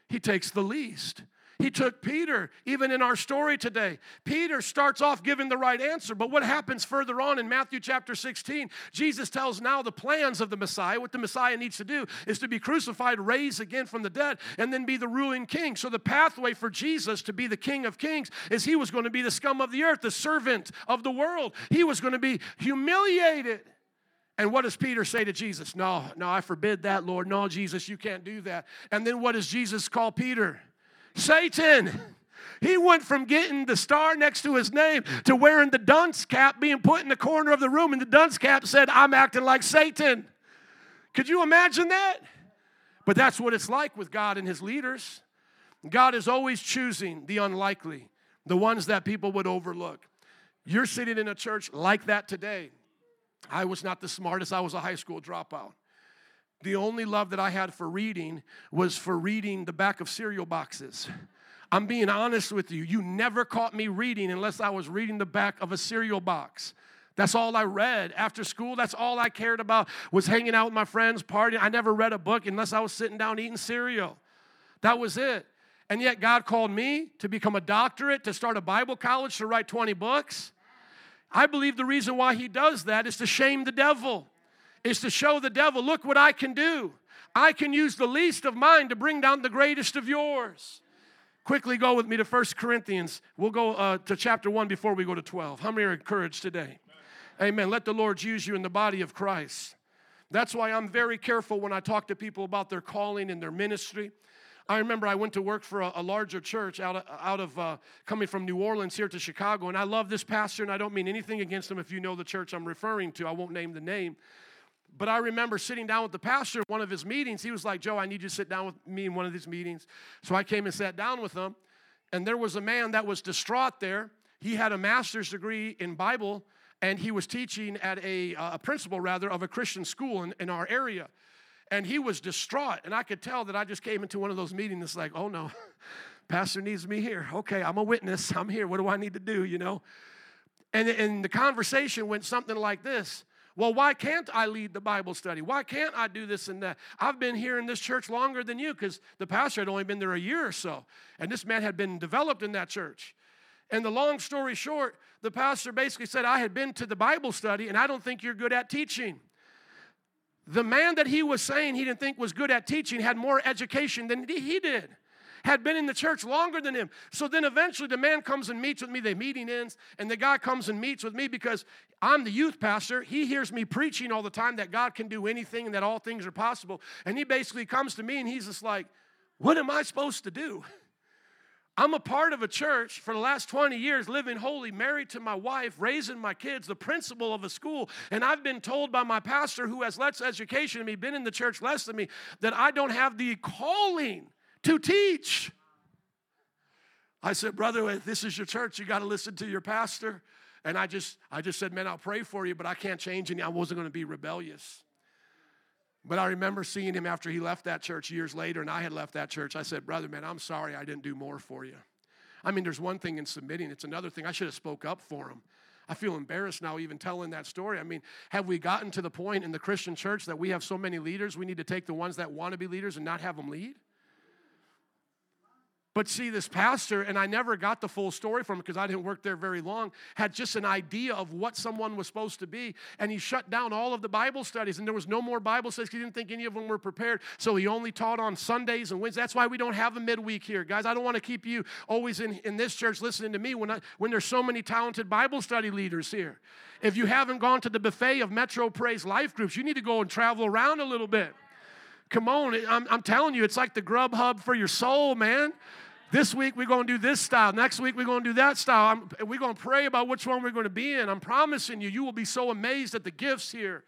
S1: He takes the least. He took Peter, even in our story today. Peter starts off giving the right answer, but what happens further on in Matthew chapter 16? Jesus tells now the plans of the Messiah. What the Messiah needs to do is to be crucified, raised again from the dead, and then be the ruling king. So the pathway for Jesus to be the King of Kings is he was going to be the scum of the earth, the servant of the world. He was going to be humiliated. And what does Peter say to Jesus? No, no, I forbid that, Lord. No, Jesus, you can't do that. And then what does Jesus call Peter? Satan. He went from getting the star next to his name to wearing the dunce cap being put in the corner of the room, and the dunce cap said, I'm acting like Satan. Could you imagine that? But that's what it's like with God and his leaders. God is always choosing the unlikely, the ones that people would overlook. You're sitting in a church like that today. I was not the smartest, I was a high school dropout. The only love that I had for reading was for reading the back of cereal boxes. I'm being honest with you. You never caught me reading unless I was reading the back of a cereal box. That's all I read. After school, that's all I cared about was hanging out with my friends, partying. I never read a book unless I was sitting down eating cereal. That was it. And yet God called me to become a doctorate, to start a Bible college, to write 20 books. I believe the reason why he does that is to shame the devil is to show the devil, look what I can do. I can use the least of mine to bring down the greatest of yours. Quickly go with me to First Corinthians. We'll go uh, to chapter 1 before we go to 12. How many are encouraged today? Amen. Amen. Let the Lord use you in the body of Christ. That's why I'm very careful when I talk to people about their calling and their ministry. I remember I went to work for a, a larger church out of, out of uh, coming from New Orleans here to Chicago, and I love this pastor, and I don't mean anything against him if you know the church I'm referring to. I won't name the name. But I remember sitting down with the pastor at one of his meetings. He was like, Joe, I need you to sit down with me in one of these meetings. So I came and sat down with him. And there was a man that was distraught there. He had a master's degree in Bible, and he was teaching at a, uh, a principal, rather, of a Christian school in, in our area. And he was distraught. And I could tell that I just came into one of those meetings. It's like, oh no, pastor needs me here. Okay, I'm a witness. I'm here. What do I need to do, you know? And, and the conversation went something like this well, why can't I lead the Bible study? Why can't I do this and that? I've been here in this church longer than you because the pastor had only been there a year or so. And this man had been developed in that church. And the long story short, the pastor basically said, I had been to the Bible study and I don't think you're good at teaching. The man that he was saying he didn't think was good at teaching had more education than he did had been in the church longer than him. So then eventually the man comes and meets with me. The meeting ends, and the guy comes and meets with me because I'm the youth pastor. He hears me preaching all the time that God can do anything and that all things are possible. And he basically comes to me and he's just like, What am I supposed to do? I'm a part of a church for the last 20 years, living holy, married to my wife, raising my kids, the principal of a school. And I've been told by my pastor, who has less education than me, been in the church less than me, that I don't have the calling to teach. I said, brother, if this is your church, you got to listen to your pastor. And I just, I just said, man, I'll pray for you, but I can't change any. I wasn't going to be rebellious. But I remember seeing him after he left that church years later, and I had left that church. I said, brother, man, I'm sorry I didn't do more for you. I mean, there's one thing in submitting; it's another thing. I should have spoke up for him. I feel embarrassed now even telling that story. I mean, have we gotten to the point in the Christian church that we have so many leaders, we need to take the ones that want to be leaders and not have them lead? But see, this pastor, and I never got the full story from him because I didn't work there very long, had just an idea of what someone was supposed to be. And he shut down all of the Bible studies, and there was no more Bible studies. He didn't think any of them were prepared. So he only taught on Sundays and Wednesdays. That's why we don't have a midweek here. Guys, I don't want to keep you always in, in this church listening to me when, I, when there's so many talented Bible study leaders here. If you haven't gone to the buffet of Metro Praise life groups, you need to go and travel around a little bit. Come on, I'm, I'm telling you, it's like the grub hub for your soul, man. This week we're going to do this style. Next week we're going to do that style. I'm, we're going to pray about which one we're going to be in. I'm promising you, you will be so amazed at the gifts here.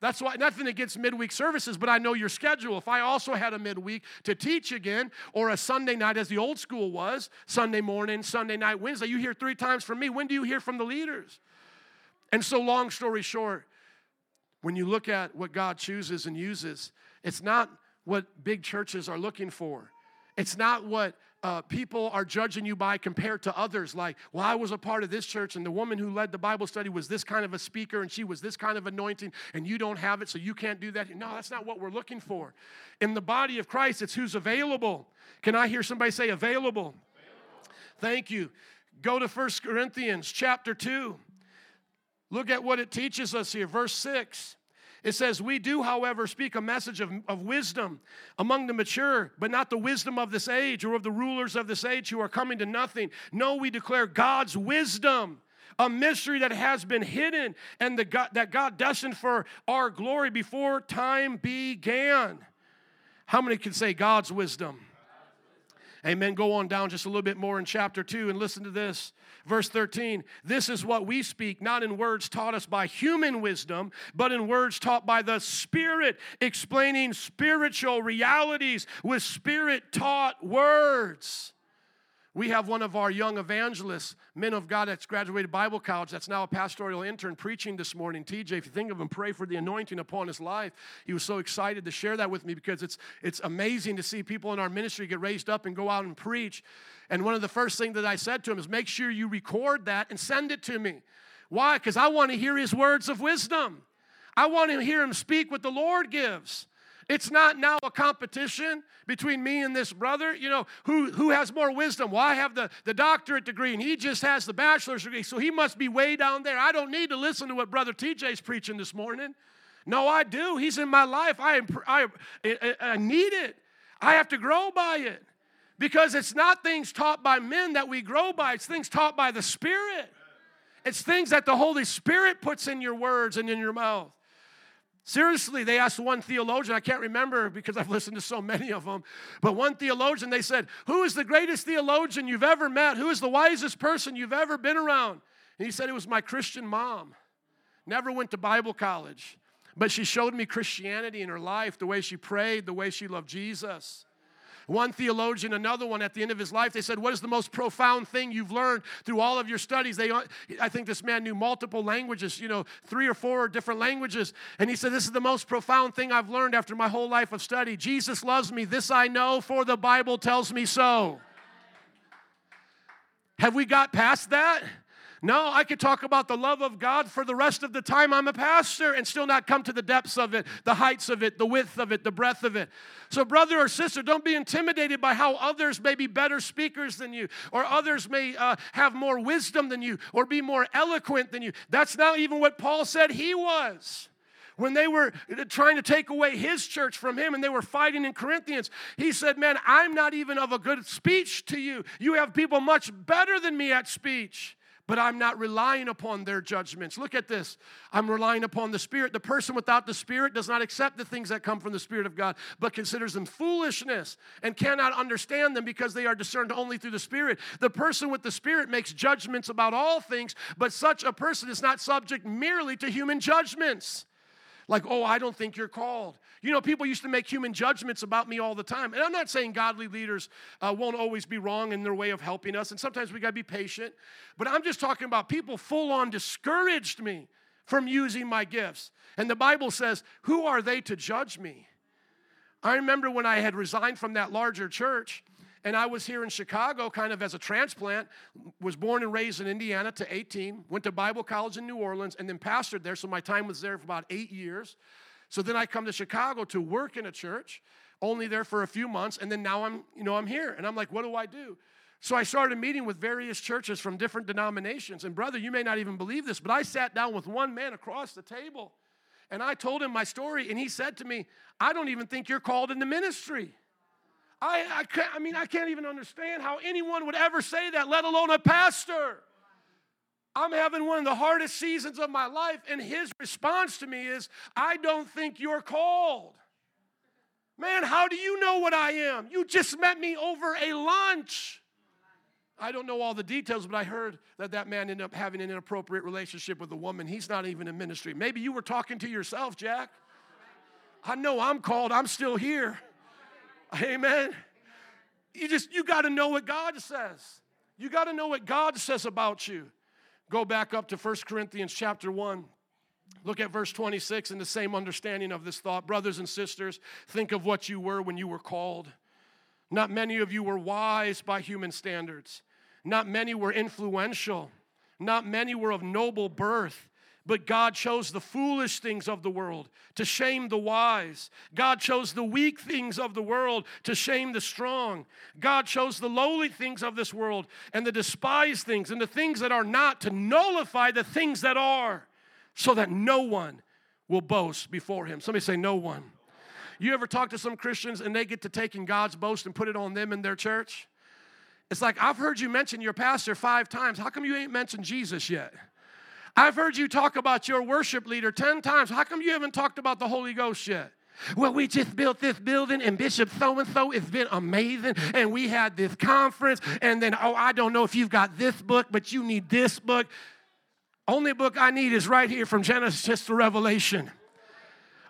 S1: That's why nothing against midweek services, but I know your schedule. If I also had a midweek to teach again, or a Sunday night as the old school was, Sunday morning, Sunday night, Wednesday, you hear three times from me. When do you hear from the leaders? And so, long story short, when you look at what God chooses and uses, it's not what big churches are looking for. It's not what uh, people are judging you by compared to others. Like, well, I was a part of this church, and the woman who led the Bible study was this kind of a speaker, and she was this kind of anointing, and you don't have it, so you can't do that. No, that's not what we're looking for. In the body of Christ, it's who's available. Can I hear somebody say available? available. Thank you. Go to First Corinthians chapter 2. Look at what it teaches us here, verse 6. It says, We do, however, speak a message of, of wisdom among the mature, but not the wisdom of this age or of the rulers of this age who are coming to nothing. No, we declare God's wisdom a mystery that has been hidden and the God, that God destined for our glory before time began. How many can say God's wisdom? Amen. Go on down just a little bit more in chapter 2 and listen to this. Verse 13 This is what we speak, not in words taught us by human wisdom, but in words taught by the Spirit, explaining spiritual realities with Spirit taught words. We have one of our young evangelists, men of God that's graduated Bible college, that's now a pastoral intern preaching this morning. TJ, if you think of him, pray for the anointing upon his life. He was so excited to share that with me because it's, it's amazing to see people in our ministry get raised up and go out and preach. And one of the first things that I said to him is make sure you record that and send it to me. Why? Because I want to hear his words of wisdom. I want to hear him speak what the Lord gives. It's not now a competition between me and this brother. You know, who, who has more wisdom? Well, I have the, the doctorate degree and he just has the bachelor's degree, so he must be way down there. I don't need to listen to what Brother TJ's preaching this morning. No, I do. He's in my life. I, I, I, I need it. I have to grow by it because it's not things taught by men that we grow by, it's things taught by the Spirit. It's things that the Holy Spirit puts in your words and in your mouth. Seriously, they asked one theologian, I can't remember because I've listened to so many of them, but one theologian, they said, Who is the greatest theologian you've ever met? Who is the wisest person you've ever been around? And he said, It was my Christian mom. Never went to Bible college, but she showed me Christianity in her life, the way she prayed, the way she loved Jesus. One theologian, another one at the end of his life, they said, What is the most profound thing you've learned through all of your studies? They, I think this man knew multiple languages, you know, three or four different languages. And he said, This is the most profound thing I've learned after my whole life of study. Jesus loves me. This I know, for the Bible tells me so. Have we got past that? No, I could talk about the love of God for the rest of the time I'm a pastor and still not come to the depths of it, the heights of it, the width of it, the breadth of it. So, brother or sister, don't be intimidated by how others may be better speakers than you, or others may uh, have more wisdom than you, or be more eloquent than you. That's not even what Paul said he was when they were trying to take away his church from him and they were fighting in Corinthians, he said, Man, I'm not even of a good speech to you. You have people much better than me at speech but I'm not relying upon their judgments. Look at this. I'm relying upon the Spirit. The person without the Spirit does not accept the things that come from the Spirit of God, but considers them foolishness and cannot understand them because they are discerned only through the Spirit. The person with the Spirit makes judgments about all things, but such a person is not subject merely to human judgments. Like, oh, I don't think you're called. You know, people used to make human judgments about me all the time. And I'm not saying godly leaders uh, won't always be wrong in their way of helping us, and sometimes we got to be patient. But I'm just talking about people full on discouraged me from using my gifts. And the Bible says, Who are they to judge me? I remember when I had resigned from that larger church. And I was here in Chicago kind of as a transplant, was born and raised in Indiana to 18, went to Bible college in New Orleans, and then pastored there. So my time was there for about eight years. So then I come to Chicago to work in a church, only there for a few months, and then now I'm, you know, I'm here. And I'm like, what do I do? So I started meeting with various churches from different denominations. And brother, you may not even believe this, but I sat down with one man across the table and I told him my story, and he said to me, I don't even think you're called in the ministry. I, I, can't, I mean, I can't even understand how anyone would ever say that, let alone a pastor. I'm having one of the hardest seasons of my life. And his response to me is, I don't think you're called. Man, how do you know what I am? You just met me over a lunch. I don't know all the details, but I heard that that man ended up having an inappropriate relationship with a woman. He's not even in ministry. Maybe you were talking to yourself, Jack. I know I'm called, I'm still here. Amen. You just, you got to know what God says. You got to know what God says about you. Go back up to 1 Corinthians chapter 1. Look at verse 26 in the same understanding of this thought. Brothers and sisters, think of what you were when you were called. Not many of you were wise by human standards. Not many were influential. Not many were of noble birth. But God chose the foolish things of the world to shame the wise. God chose the weak things of the world to shame the strong. God chose the lowly things of this world and the despised things and the things that are not to nullify the things that are, so that no one will boast before him. Somebody say, No one. You ever talk to some Christians and they get to taking God's boast and put it on them in their church? It's like, I've heard you mention your pastor five times. How come you ain't mentioned Jesus yet? I've heard you talk about your worship leader 10 times. How come you haven't talked about the Holy Ghost yet? Well, we just built this building, and Bishop so and so, it's been amazing. And we had this conference, and then, oh, I don't know if you've got this book, but you need this book. Only book I need is right here from Genesis to Revelation.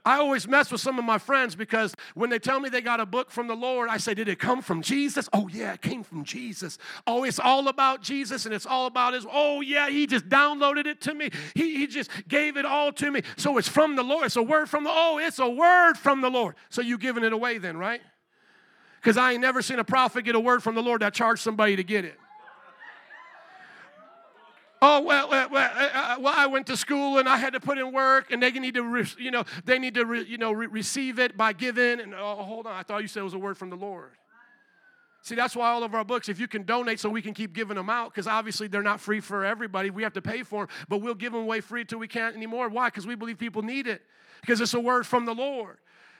S1: I always mess with some of my friends because when they tell me they got a book from the Lord, I say, Did it come from Jesus? Oh, yeah, it came from Jesus. Oh, it's all about Jesus and it's all about His. Oh, yeah, He just downloaded it to me. He, he just gave it all to me. So it's from the Lord. It's a word from the, oh, it's a word from the Lord. So you giving it away then, right? Because I ain't never seen a prophet get a word from the Lord that charged somebody to get it. Oh well, well, well, I went to school and I had to put in work, and they need to, you know, they need to, re- you know, re- receive it by giving. And oh, hold on, I thought you said it was a word from the Lord. See, that's why all of our books, if you can donate so we can keep giving them out, because obviously they're not free for everybody. We have to pay for them, but we'll give them away free until we can't anymore. Why? Because we believe people need it, because it's a word from the Lord.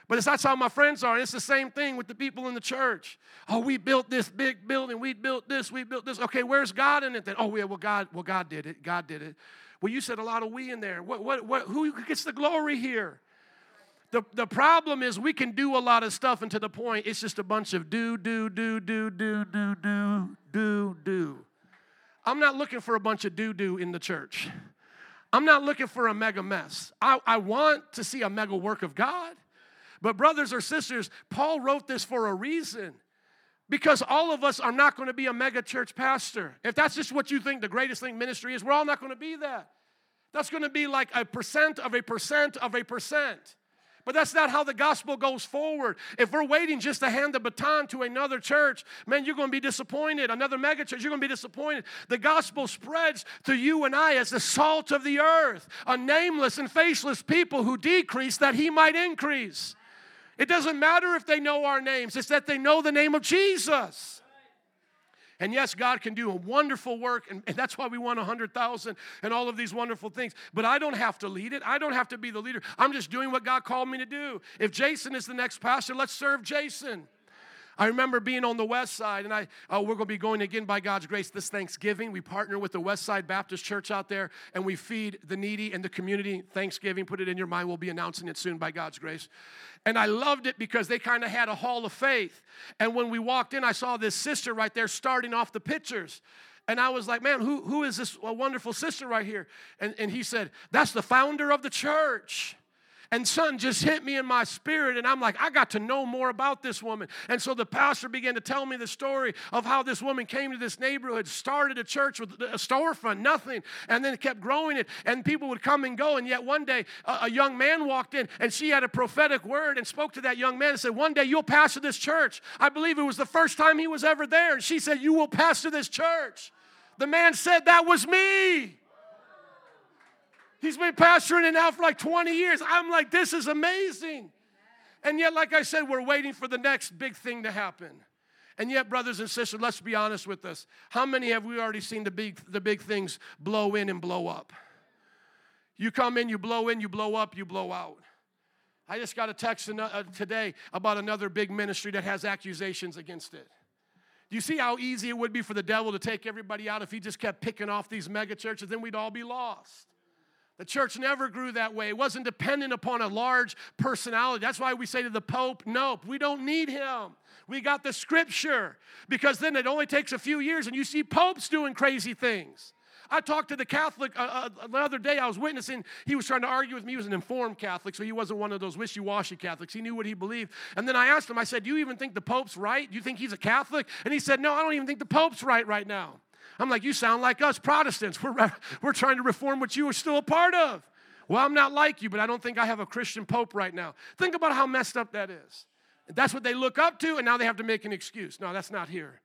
S1: But it's, that's how my friends are. It's the same thing with the people in the church. Oh, we built this big building. We built this. We built this. Okay, where's God in it then? Oh, yeah, well, God, well, God did it. God did it. Well, you said a lot of we in there. What, what, what, who gets the glory here? The, the problem is we can do a lot of stuff, and to the point, it's just a bunch of do, do, do, do, do, do, do, do, do. I'm not looking for a bunch of do, do in the church. I'm not looking for a mega mess. I, I want to see a mega work of God. But, brothers or sisters, Paul wrote this for a reason. Because all of us are not going to be a mega church pastor. If that's just what you think the greatest thing ministry is, we're all not going to be that. That's going to be like a percent of a percent of a percent. But that's not how the gospel goes forward. If we're waiting just to hand the baton to another church, man, you're going to be disappointed. Another megachurch, you're going to be disappointed. The gospel spreads to you and I as the salt of the earth, a nameless and faceless people who decrease that he might increase. It doesn't matter if they know our names, it's that they know the name of Jesus. And yes, God can do a wonderful work, and, and that's why we want 100,000 and all of these wonderful things. But I don't have to lead it. I don't have to be the leader. I'm just doing what God called me to do. If Jason is the next pastor, let's serve Jason. I remember being on the west side, and I uh, we're going to be going again by God's grace this Thanksgiving. We partner with the West Side Baptist Church out there, and we feed the needy and the community. Thanksgiving, put it in your mind. We'll be announcing it soon by God's grace. And I loved it because they kind of had a hall of faith. And when we walked in, I saw this sister right there starting off the pictures. And I was like, man, who, who is this wonderful sister right here? And, and he said, that's the founder of the church. And son just hit me in my spirit, and I'm like, I got to know more about this woman. And so the pastor began to tell me the story of how this woman came to this neighborhood, started a church with a storefront, nothing, and then kept growing it. And people would come and go. And yet one day, a, a young man walked in, and she had a prophetic word and spoke to that young man and said, One day you'll pastor this church. I believe it was the first time he was ever there. And she said, You will pastor this church. The man said, That was me. He's been pastoring it now for like 20 years. I'm like, this is amazing. And yet, like I said, we're waiting for the next big thing to happen. And yet, brothers and sisters, let's be honest with us. How many have we already seen the big, the big things blow in and blow up? You come in, you blow in, you blow up, you blow out. I just got a text uh, today about another big ministry that has accusations against it. Do you see how easy it would be for the devil to take everybody out if he just kept picking off these mega churches? Then we'd all be lost. The church never grew that way. It wasn't dependent upon a large personality. That's why we say to the Pope, nope, we don't need him. We got the scripture. Because then it only takes a few years and you see popes doing crazy things. I talked to the Catholic uh, uh, the other day. I was witnessing. He was trying to argue with me. He was an informed Catholic, so he wasn't one of those wishy washy Catholics. He knew what he believed. And then I asked him, I said, Do you even think the Pope's right? Do you think he's a Catholic? And he said, No, I don't even think the Pope's right right now. I'm like, You sound like us Protestants. We're, we're trying to reform what you are still a part of. Well, I'm not like you, but I don't think I have a Christian Pope right now. Think about how messed up that is. That's what they look up to, and now they have to make an excuse. No, that's not here.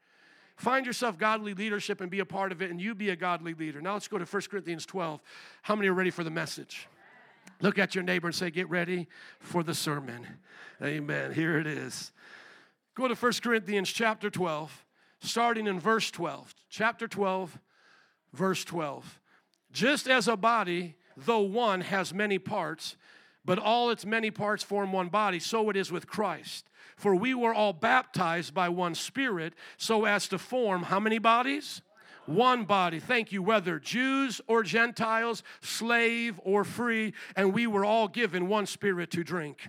S1: Find yourself godly leadership and be a part of it, and you be a godly leader. Now let's go to 1 Corinthians 12. How many are ready for the message? Look at your neighbor and say, Get ready for the sermon. Amen. Here it is. Go to 1 Corinthians chapter 12, starting in verse 12. Chapter 12, verse 12. Just as a body, though one, has many parts, but all its many parts form one body, so it is with Christ. For we were all baptized by one Spirit, so as to form how many bodies? One body. Thank you, whether Jews or Gentiles, slave or free, and we were all given one Spirit to drink.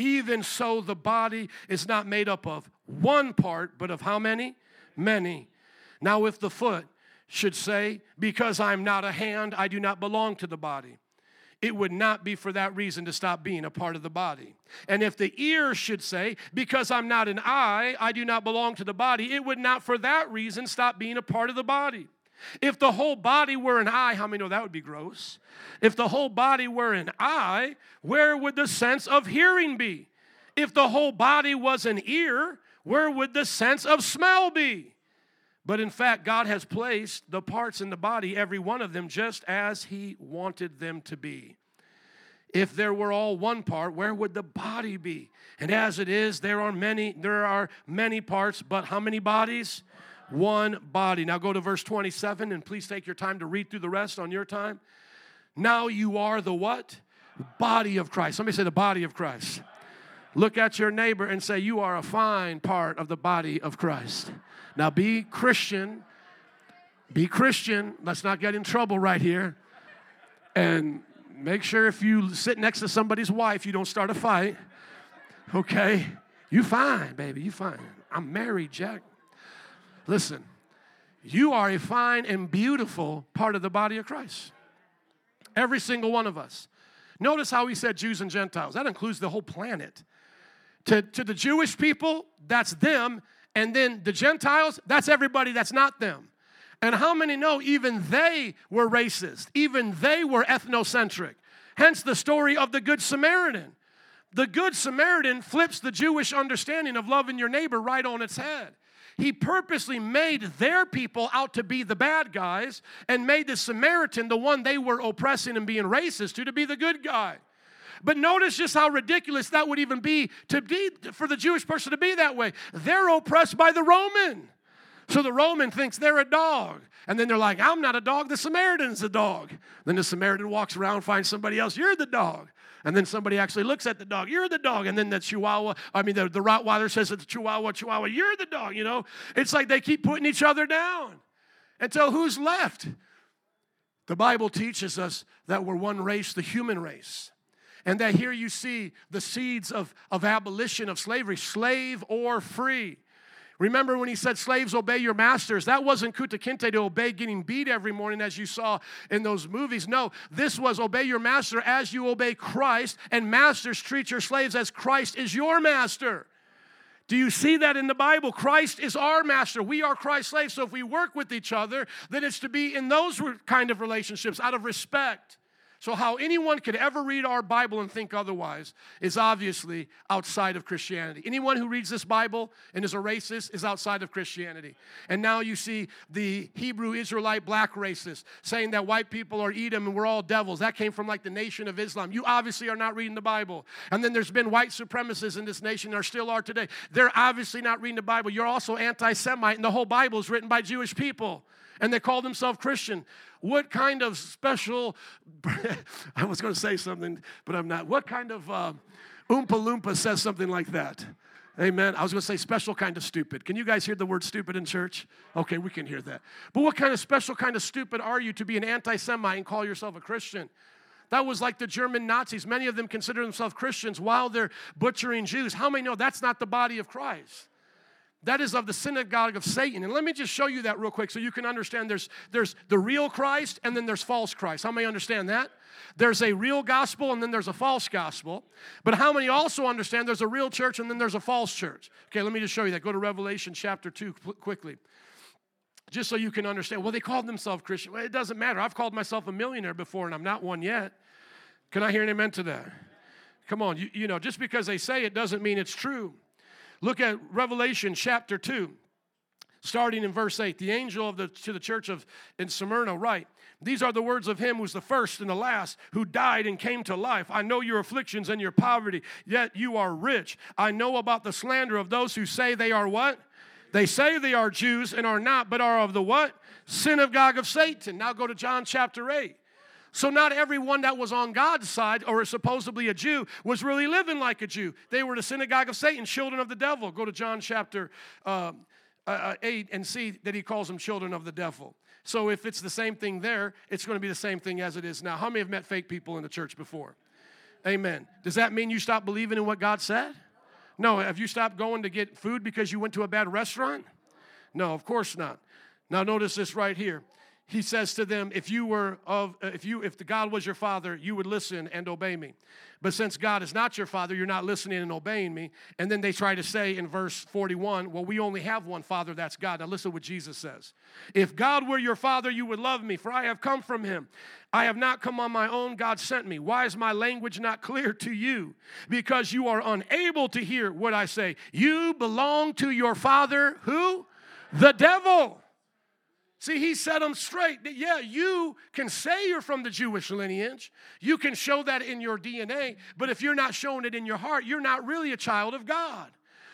S1: Even so, the body is not made up of one part, but of how many? Many. Now, if the foot should say, Because I'm not a hand, I do not belong to the body it would not be for that reason to stop being a part of the body. And if the ear should say, Because I'm not an eye, I do not belong to the body, it would not for that reason stop being a part of the body. If the whole body were an eye, how many know that would be gross? If the whole body were an eye, where would the sense of hearing be? If the whole body was an ear, where would the sense of smell be? But in fact, God has placed the parts in the body, every one of them, just as He wanted them to be. If there were all one part, where would the body be? And as it is, there are many, there are many parts, but how many bodies? One body. Now go to verse 27 and please take your time to read through the rest on your time. Now you are the what? Body of Christ. Somebody say the body of Christ. Look at your neighbor and say, You are a fine part of the body of Christ. Now be Christian. Be Christian. Let's not get in trouble right here. And make sure if you sit next to somebody's wife, you don't start a fight. Okay? You fine, baby. You fine. I'm married, Jack. Listen, you are a fine and beautiful part of the body of Christ. Every single one of us. Notice how he said Jews and Gentiles. That includes the whole planet. To, to the Jewish people, that's them. And then the Gentiles, that's everybody that's not them. And how many know even they were racist? Even they were ethnocentric. Hence the story of the Good Samaritan. The Good Samaritan flips the Jewish understanding of loving your neighbor right on its head. He purposely made their people out to be the bad guys and made the Samaritan, the one they were oppressing and being racist to, to be the good guy. But notice just how ridiculous that would even be to be for the Jewish person to be that way. They're oppressed by the Roman. So the Roman thinks they're a dog. And then they're like, I'm not a dog, the Samaritan's a dog. Then the Samaritan walks around, finds somebody else, you're the dog. And then somebody actually looks at the dog, you're the dog. And then the Chihuahua, I mean, the, the Rottweiler says to the Chihuahua, Chihuahua, you're the dog, you know? It's like they keep putting each other down until who's left? The Bible teaches us that we're one race, the human race. And that here you see the seeds of, of abolition of slavery, slave or free. Remember when he said, Slaves, obey your masters? That wasn't Kunta Kinte to obey getting beat every morning as you saw in those movies. No, this was obey your master as you obey Christ, and masters treat your slaves as Christ is your master. Do you see that in the Bible? Christ is our master. We are Christ's slaves. So if we work with each other, then it's to be in those kind of relationships out of respect. So, how anyone could ever read our Bible and think otherwise is obviously outside of Christianity. Anyone who reads this Bible and is a racist is outside of Christianity. And now you see the Hebrew Israelite black racist saying that white people are Edom and we're all devils. That came from like the nation of Islam. You obviously are not reading the Bible. And then there's been white supremacists in this nation, there still are today. They're obviously not reading the Bible. You're also anti Semite, and the whole Bible is written by Jewish people and they call themselves Christian. What kind of special, I was going to say something, but I'm not. What kind of uh, Oompa Loompa says something like that? Amen. I was going to say special kind of stupid. Can you guys hear the word stupid in church? Okay, we can hear that. But what kind of special kind of stupid are you to be an anti Semite and call yourself a Christian? That was like the German Nazis. Many of them consider themselves Christians while they're butchering Jews. How many know that's not the body of Christ? That is of the synagogue of Satan. And let me just show you that real quick so you can understand there's, there's the real Christ and then there's false Christ. How many understand that? There's a real gospel and then there's a false gospel. But how many also understand there's a real church and then there's a false church? Okay, let me just show you that. Go to Revelation chapter 2 quickly. Just so you can understand. Well, they called themselves Christian. Well, it doesn't matter. I've called myself a millionaire before and I'm not one yet. Can I hear an amen to that? Come on, you, you know, just because they say it doesn't mean it's true. Look at Revelation chapter 2, starting in verse 8. The angel of the, to the church of in Smyrna write, These are the words of him who's the first and the last, who died and came to life. I know your afflictions and your poverty, yet you are rich. I know about the slander of those who say they are what? They say they are Jews and are not, but are of the what? Synagogue of Satan. Now go to John chapter 8. So, not everyone that was on God's side or supposedly a Jew was really living like a Jew. They were the synagogue of Satan, children of the devil. Go to John chapter uh, uh, uh 8 and see that he calls them children of the devil. So, if it's the same thing there, it's going to be the same thing as it is now. How many have met fake people in the church before? Amen. Does that mean you stop believing in what God said? No. Have you stopped going to get food because you went to a bad restaurant? No, of course not. Now, notice this right here he says to them, if you were of, uh, if you, if the God was your father, you would listen and obey me. But since God is not your father, you're not listening and obeying me. And then they try to say in verse 41, well, we only have one father, that's God. Now listen what Jesus says. If God were your father, you would love me, for I have come from him. I have not come on my own, God sent me. Why is my language not clear to you? Because you are unable to hear what I say. You belong to your father, who? The devil See, he set them straight. That, yeah, you can say you're from the Jewish lineage. You can show that in your DNA, but if you're not showing it in your heart, you're not really a child of God.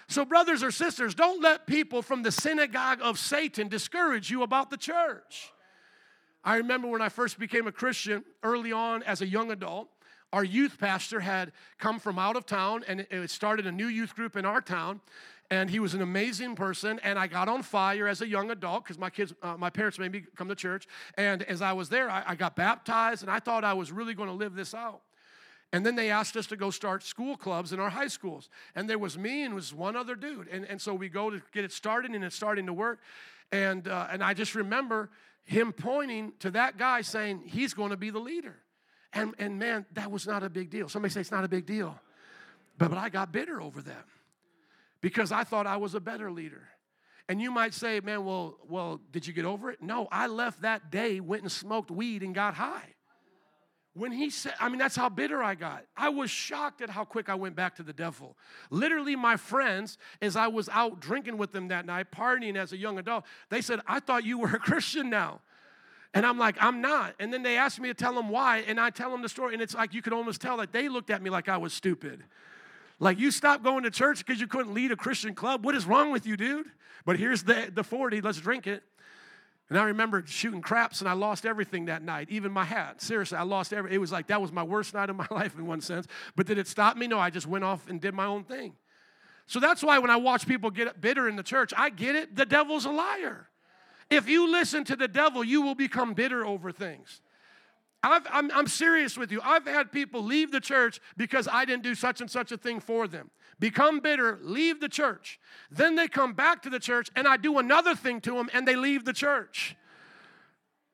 S1: So, brothers or sisters, don't let people from the synagogue of Satan discourage you about the church. I remember when I first became a Christian early on as a young adult, our youth pastor had come from out of town and it started a new youth group in our town and he was an amazing person and i got on fire as a young adult because my kids uh, my parents made me come to church and as i was there I, I got baptized and i thought i was really going to live this out. And then they asked us to go start school clubs in our high schools and there was me and was one other dude and, and so we go to get it started and it's starting to work and uh, and i just remember him pointing to that guy saying he's going to be the leader. And and man that was not a big deal. Somebody say it's not a big deal. But, but i got bitter over that because I thought I was a better leader. And you might say, man, well, well, did you get over it? No, I left that day, went and smoked weed and got high. When he said, I mean, that's how bitter I got. I was shocked at how quick I went back to the devil. Literally, my friends, as I was out drinking with them that night, partying as a young adult, they said, I thought you were a Christian now. And I'm like, I'm not. And then they asked me to tell them why, and I tell them the story, and it's like you could almost tell that they looked at me like I was stupid. Like you stopped going to church because you couldn't lead a Christian club. What is wrong with you, dude? But here's the, the 40, let's drink it. And I remember shooting craps and I lost everything that night, even my hat. Seriously, I lost every it was like that was my worst night of my life in one sense. But did it stop me? No, I just went off and did my own thing. So that's why when I watch people get bitter in the church, I get it. The devil's a liar. If you listen to the devil, you will become bitter over things. I am I'm serious with you. I've had people leave the church because I didn't do such and such a thing for them. Become bitter, leave the church. Then they come back to the church and I do another thing to them and they leave the church.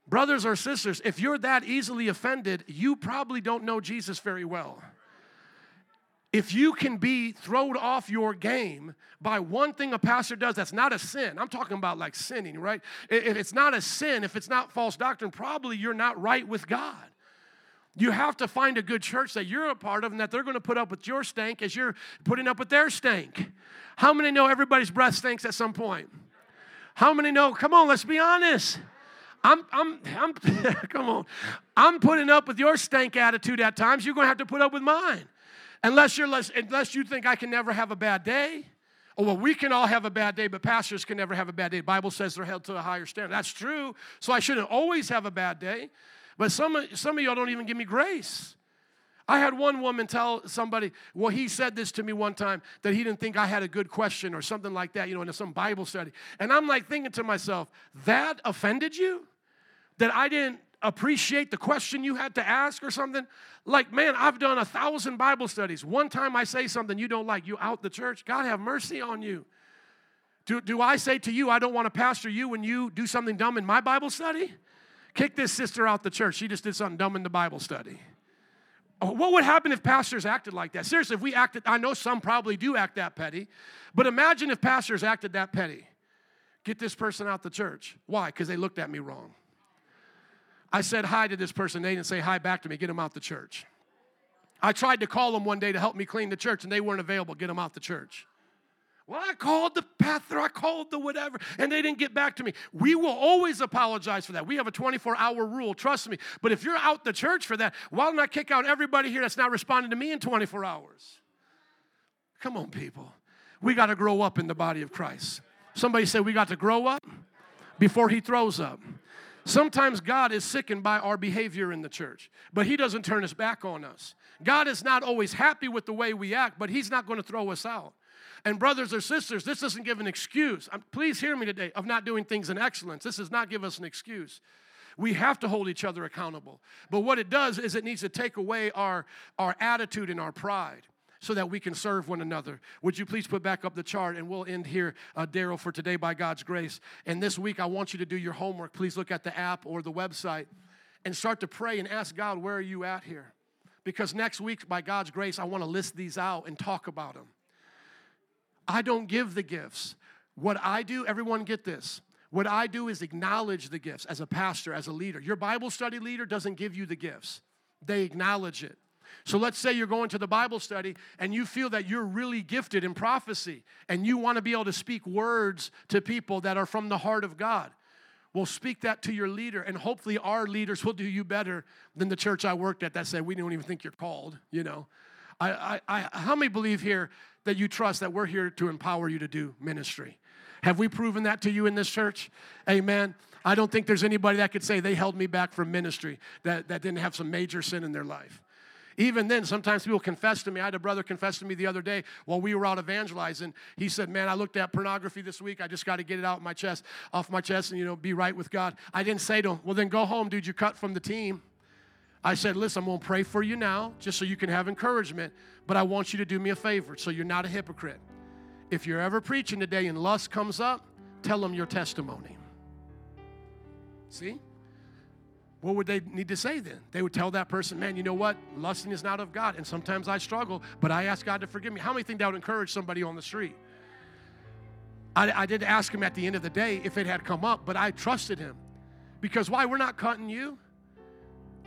S1: Brothers or sisters, if you're that easily offended, you probably don't know Jesus very well. If you can be thrown off your game by one thing a pastor does that's not a sin, I'm talking about like sinning, right? If it's not a sin, if it's not false doctrine, probably you're not right with God. You have to find a good church that you're a part of and that they're going to put up with your stank as you're putting up with their stank. How many know everybody's breath stinks at some point? How many know? Come on, let's be honest. I'm, I'm, I'm come on. I'm putting up with your stank attitude at times. You're going to have to put up with mine. Unless you're less, unless you think I can never have a bad day. Oh, well, we can all have a bad day, but pastors can never have a bad day. The Bible says they're held to a higher standard. That's true. So I shouldn't always have a bad day. But some, some of y'all don't even give me grace. I had one woman tell somebody, well, he said this to me one time that he didn't think I had a good question or something like that, you know, in some Bible study. And I'm like thinking to myself, that offended you? That I didn't appreciate the question you had to ask or something? Like, man, I've done a thousand Bible studies. One time I say something you don't like, you out the church. God have mercy on you. Do, do I say to you, I don't want to pastor you when you do something dumb in my Bible study? Kick this sister out the church. She just did something dumb in the Bible study. Oh, what would happen if pastors acted like that? Seriously, if we acted, I know some probably do act that petty, but imagine if pastors acted that petty. Get this person out the church. Why? Because they looked at me wrong. I said hi to this person. They didn't say hi back to me. Get them out the church. I tried to call them one day to help me clean the church, and they weren't available. Get them out the church. Well, I called the pastor, I called the whatever, and they didn't get back to me. We will always apologize for that. We have a 24 hour rule, trust me. But if you're out the church for that, why don't I kick out everybody here that's not responding to me in 24 hours? Come on, people. We got to grow up in the body of Christ. Somebody say we got to grow up before he throws up. Sometimes God is sickened by our behavior in the church, but He doesn't turn His back on us. God is not always happy with the way we act, but He's not going to throw us out. And, brothers or sisters, this doesn't give an excuse. Please hear me today of not doing things in excellence. This does not give us an excuse. We have to hold each other accountable. But what it does is it needs to take away our, our attitude and our pride so that we can serve one another. Would you please put back up the chart and we'll end here, uh, Daryl, for today by God's grace. And this week, I want you to do your homework. Please look at the app or the website and start to pray and ask God, where are you at here? Because next week, by God's grace, I want to list these out and talk about them. I don't give the gifts. What I do, everyone get this. What I do is acknowledge the gifts as a pastor, as a leader. Your Bible study leader doesn't give you the gifts, they acknowledge it. So let's say you're going to the Bible study and you feel that you're really gifted in prophecy and you want to be able to speak words to people that are from the heart of God. Well, speak that to your leader, and hopefully, our leaders will do you better than the church I worked at that said, We don't even think you're called, you know. I, I, I, how many believe here that you trust that we're here to empower you to do ministry? Have we proven that to you in this church? Amen. I don't think there's anybody that could say they held me back from ministry that, that didn't have some major sin in their life. Even then, sometimes people confess to me. I had a brother confess to me the other day while we were out evangelizing. He said, Man, I looked at pornography this week. I just got to get it out of my chest, off my chest, and you know, be right with God. I didn't say to him, Well, then go home, dude. You cut from the team. I said, Listen, I'm going to pray for you now, just so you can have encouragement, but I want you to do me a favor so you're not a hypocrite. If you're ever preaching today and lust comes up, tell them your testimony. See? What would they need to say then? They would tell that person, man, you know what? Lusting is not of God. And sometimes I struggle, but I ask God to forgive me. How many think that would encourage somebody on the street? I, I did ask him at the end of the day if it had come up, but I trusted him. Because why? We're not cutting you.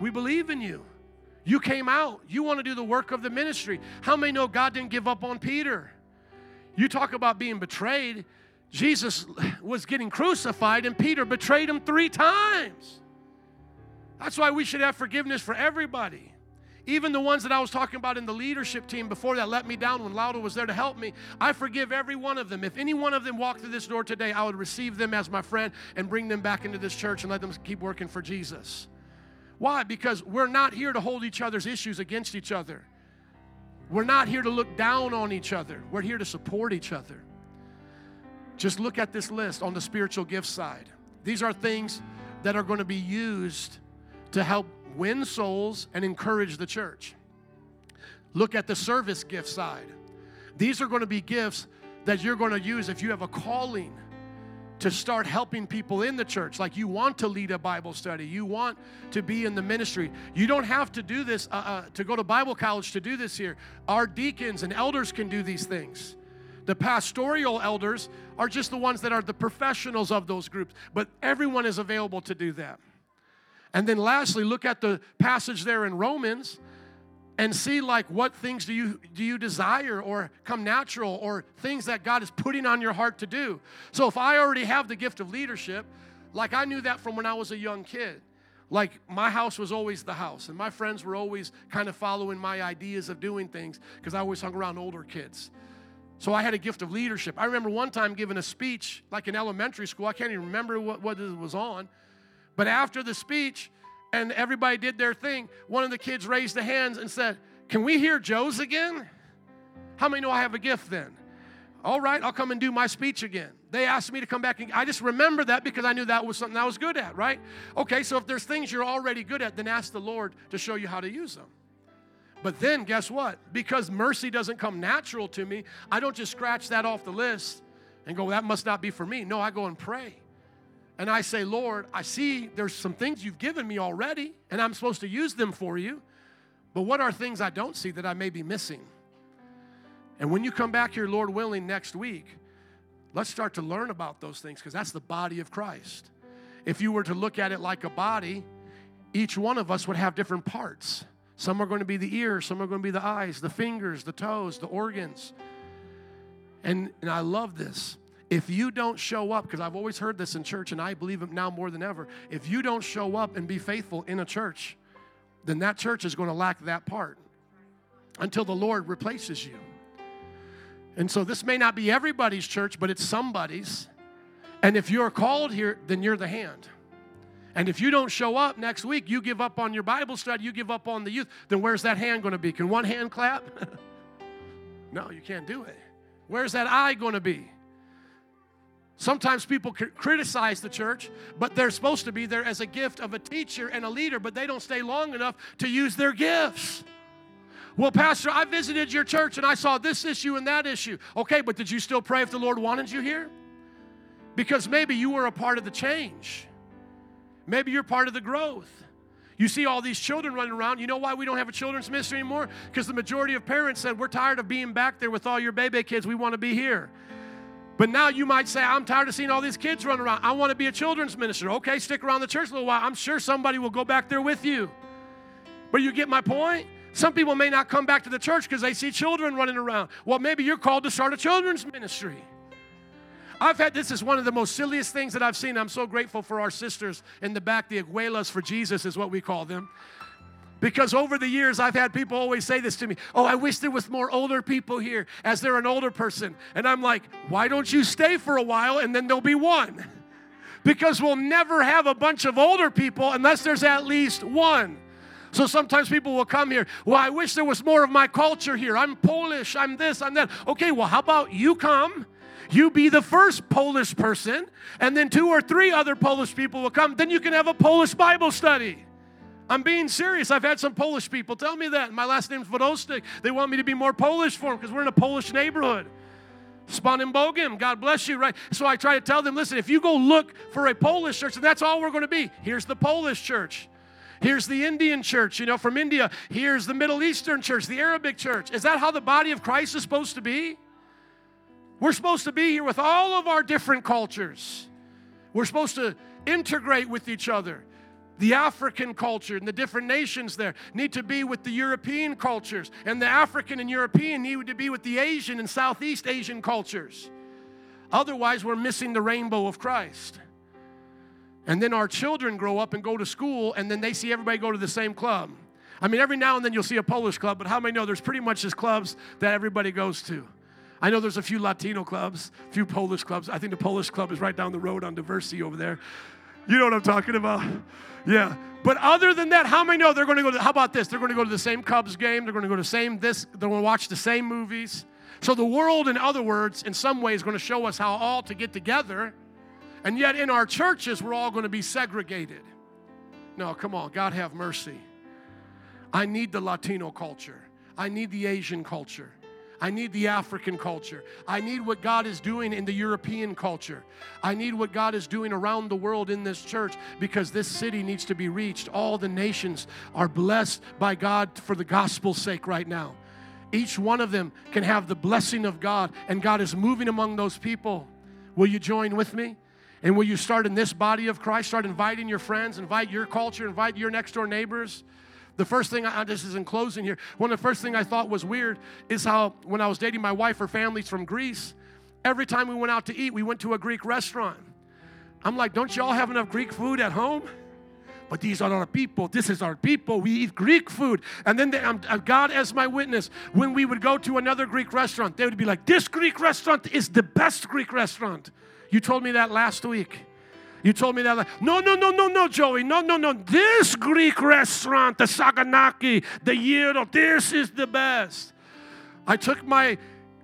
S1: We believe in you. You came out. You want to do the work of the ministry. How many know God didn't give up on Peter? You talk about being betrayed. Jesus was getting crucified, and Peter betrayed him three times. That's why we should have forgiveness for everybody. Even the ones that I was talking about in the leadership team before that let me down when Laura was there to help me, I forgive every one of them. If any one of them walked through this door today, I would receive them as my friend and bring them back into this church and let them keep working for Jesus. Why? Because we're not here to hold each other's issues against each other. We're not here to look down on each other. We're here to support each other. Just look at this list on the spiritual gift side. These are things that are going to be used to help win souls and encourage the church. Look at the service gift side. These are going to be gifts that you're going to use if you have a calling to start helping people in the church. Like you want to lead a Bible study, you want to be in the ministry. You don't have to do this, uh, uh, to go to Bible college to do this here. Our deacons and elders can do these things. The pastoral elders are just the ones that are the professionals of those groups, but everyone is available to do that. And then lastly, look at the passage there in Romans and see like what things do you do you desire or come natural or things that God is putting on your heart to do. So if I already have the gift of leadership, like I knew that from when I was a young kid. Like my house was always the house, and my friends were always kind of following my ideas of doing things because I always hung around older kids. So I had a gift of leadership. I remember one time giving a speech, like in elementary school. I can't even remember what, what it was on. But after the speech, and everybody did their thing, one of the kids raised the hands and said, Can we hear Joe's again? How many know I have a gift then? All right, I'll come and do my speech again. They asked me to come back and I just remember that because I knew that was something I was good at, right? Okay, so if there's things you're already good at, then ask the Lord to show you how to use them. But then guess what? Because mercy doesn't come natural to me, I don't just scratch that off the list and go, that must not be for me. No, I go and pray. And I say, Lord, I see there's some things you've given me already, and I'm supposed to use them for you. But what are things I don't see that I may be missing? And when you come back here, Lord willing, next week, let's start to learn about those things because that's the body of Christ. If you were to look at it like a body, each one of us would have different parts. Some are going to be the ears, some are going to be the eyes, the fingers, the toes, the organs. And, and I love this. If you don't show up, because I've always heard this in church and I believe it now more than ever, if you don't show up and be faithful in a church, then that church is going to lack that part until the Lord replaces you. And so this may not be everybody's church, but it's somebody's. And if you're called here, then you're the hand. And if you don't show up next week, you give up on your Bible study, you give up on the youth, then where's that hand going to be? Can one hand clap? no, you can't do it. Where's that eye going to be? Sometimes people criticize the church, but they're supposed to be there as a gift of a teacher and a leader, but they don't stay long enough to use their gifts. Well, Pastor, I visited your church and I saw this issue and that issue. Okay, but did you still pray if the Lord wanted you here? Because maybe you were a part of the change. Maybe you're part of the growth. You see all these children running around. You know why we don't have a children's ministry anymore? Because the majority of parents said, We're tired of being back there with all your baby kids. We want to be here. But now you might say, I'm tired of seeing all these kids running around. I want to be a children's minister. Okay, stick around the church a little while. I'm sure somebody will go back there with you. But you get my point? Some people may not come back to the church because they see children running around. Well, maybe you're called to start a children's ministry. I've had this is one of the most silliest things that I've seen. I'm so grateful for our sisters in the back, the Abuelas for Jesus is what we call them. Because over the years, I've had people always say this to me Oh, I wish there was more older people here as they're an older person. And I'm like, Why don't you stay for a while and then there'll be one? Because we'll never have a bunch of older people unless there's at least one. So sometimes people will come here, well, I wish there was more of my culture here. I'm Polish, I'm this, I'm that. Okay, well, how about you come? You be the first Polish person, and then two or three other Polish people will come. Then you can have a Polish Bible study. I'm being serious. I've had some Polish people tell me that. My last name's Vodostik. They want me to be more Polish for them because we're in a Polish neighborhood. Z Panem Bogiem, God bless you, right? So I try to tell them listen, if you go look for a Polish church, and that's all we're going to be, here's the Polish church. Here's the Indian church, you know, from India. Here's the Middle Eastern church, the Arabic church. Is that how the body of Christ is supposed to be? We're supposed to be here with all of our different cultures. We're supposed to integrate with each other. The African culture and the different nations there need to be with the European cultures, and the African and European need to be with the Asian and Southeast Asian cultures. Otherwise, we're missing the rainbow of Christ. And then our children grow up and go to school, and then they see everybody go to the same club. I mean, every now and then you'll see a Polish club, but how many know there's pretty much just clubs that everybody goes to? I know there's a few Latino clubs, a few Polish clubs. I think the Polish club is right down the road on Diversey over there. You know what I'm talking about? Yeah. But other than that, how many know they're going to go to, how about this? They're going to go to the same Cubs game. They're going to go to the same this. They're going to watch the same movies. So the world, in other words, in some ways, is going to show us how all to get together and yet, in our churches, we're all going to be segregated. No, come on, God have mercy. I need the Latino culture, I need the Asian culture. I need the African culture. I need what God is doing in the European culture. I need what God is doing around the world in this church because this city needs to be reached. All the nations are blessed by God for the gospel's sake right now. Each one of them can have the blessing of God, and God is moving among those people. Will you join with me? And will you start in this body of Christ? Start inviting your friends, invite your culture, invite your next door neighbors. The first thing, I, this is in closing here, one of the first thing I thought was weird is how when I was dating my wife, her family's from Greece, every time we went out to eat, we went to a Greek restaurant. I'm like, don't y'all have enough Greek food at home? But these are our people. This is our people. We eat Greek food. And then they, um, uh, God as my witness, when we would go to another Greek restaurant, they would be like, this Greek restaurant is the best Greek restaurant. You told me that last week. You told me that. Like, no, no, no, no, no, Joey. No, no, no. This Greek restaurant, the Saganaki, the Gyro, this is the best. I took my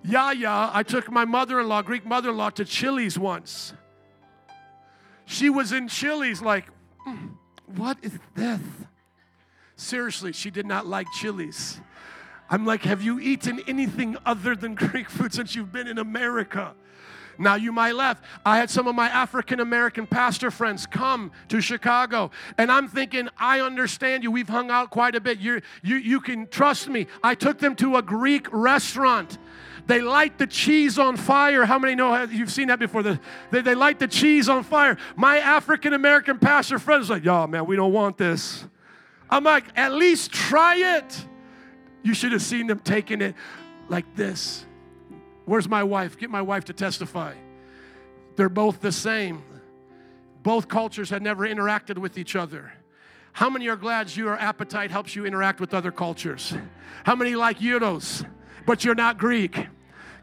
S1: Yaya, I took my mother in law, Greek mother in law, to Chili's once. She was in Chili's, like, "Mm, what is this? Seriously, she did not like Chili's. I'm like, have you eaten anything other than Greek food since you've been in America? Now you might laugh. I had some of my African American pastor friends come to Chicago, and I'm thinking, I understand you. We've hung out quite a bit. you you, you can trust me. I took them to a Greek restaurant. They light the cheese on fire. How many know you've seen that before? The, they, they light the cheese on fire. My African American pastor friends like, y'all, man, we don't want this. I'm like, at least try it. You should have seen them taking it like this. Where's my wife? Get my wife to testify. They're both the same. Both cultures had never interacted with each other. How many are glad your appetite helps you interact with other cultures? How many like gyros, but you're not Greek?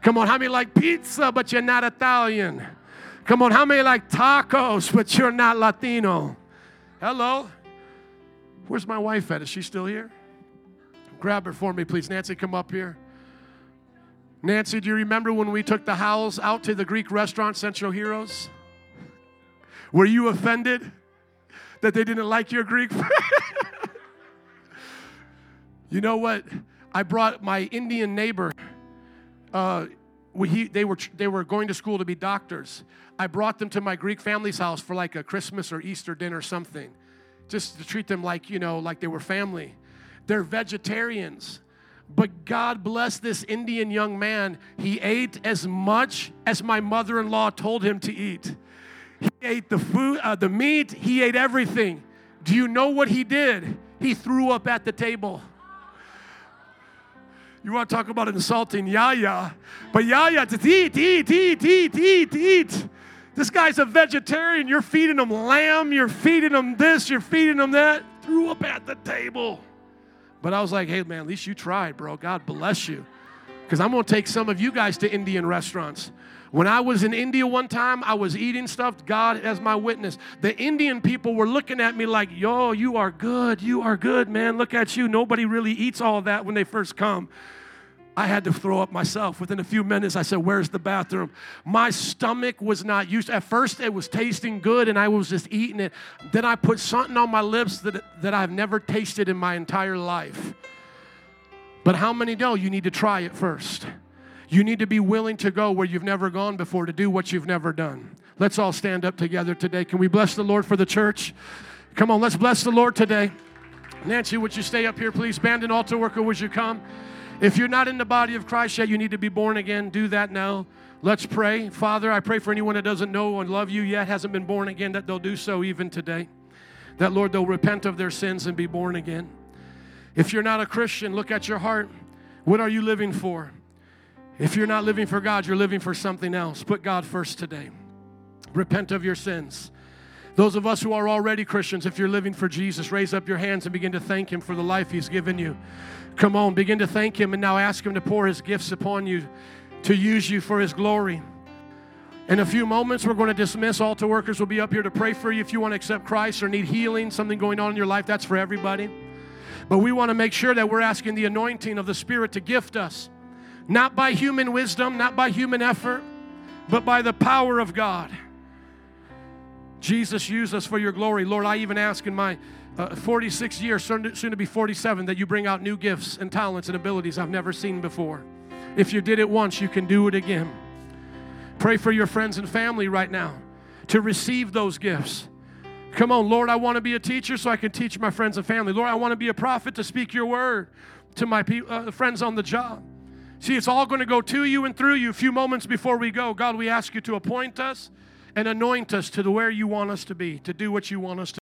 S1: Come on, how many like pizza, but you're not Italian? Come on, how many like tacos, but you're not Latino? Hello? Where's my wife at? Is she still here? Grab her for me, please. Nancy, come up here. Nancy, do you remember when we took the Howells out to the Greek restaurant, Central Heroes? Were you offended that they didn't like your Greek? you know what? I brought my Indian neighbor. Uh, we, he, they, were, they were going to school to be doctors. I brought them to my Greek family's house for like a Christmas or Easter dinner or something, just to treat them like, you know, like they were family. They're vegetarians. But God bless this Indian young man. He ate as much as my mother in law told him to eat. He ate the food, uh, the meat, he ate everything. Do you know what he did? He threw up at the table. You want to talk about insulting Yaya? But Yaya, just eat, eat, eat, eat, eat, eat. This guy's a vegetarian. You're feeding him lamb, you're feeding him this, you're feeding him that. Threw up at the table. But I was like, hey, man, at least you tried, bro. God bless you. Because I'm going to take some of you guys to Indian restaurants. When I was in India one time, I was eating stuff, God as my witness. The Indian people were looking at me like, yo, you are good. You are good, man. Look at you. Nobody really eats all that when they first come. I had to throw up myself. Within a few minutes, I said, Where's the bathroom? My stomach was not used. At first, it was tasting good and I was just eating it. Then I put something on my lips that, that I've never tasted in my entire life. But how many know you need to try it first? You need to be willing to go where you've never gone before to do what you've never done. Let's all stand up together today. Can we bless the Lord for the church? Come on, let's bless the Lord today. Nancy, would you stay up here, please? Band and altar worker, would you come? If you're not in the body of Christ yet, you need to be born again. Do that now. Let's pray. Father, I pray for anyone that doesn't know and love you yet, hasn't been born again, that they'll do so even today. That, Lord, they'll repent of their sins and be born again. If you're not a Christian, look at your heart. What are you living for? If you're not living for God, you're living for something else. Put God first today. Repent of your sins. Those of us who are already Christians, if you're living for Jesus, raise up your hands and begin to thank Him for the life He's given you. Come on, begin to thank Him and now ask Him to pour His gifts upon you to use you for His glory. In a few moments, we're going to dismiss. Altar workers will be up here to pray for you. If you want to accept Christ or need healing, something going on in your life, that's for everybody. But we want to make sure that we're asking the anointing of the Spirit to gift us, not by human wisdom, not by human effort, but by the power of God. Jesus, use us for your glory. Lord, I even ask in my uh, 46 years, soon to, be 47, that you bring out new gifts and talents and abilities I've never seen before. If you did it once, you can do it again. Pray for your friends and family right now to receive those gifts. Come on, Lord, I want to be a teacher so I can teach my friends and family. Lord, I want to be a prophet to speak your word to my pe- uh, friends on the job. See, it's all going to go to you and through you a few moments before we go. God, we ask you to appoint us and anoint us to the where you want us to be, to do what you want us to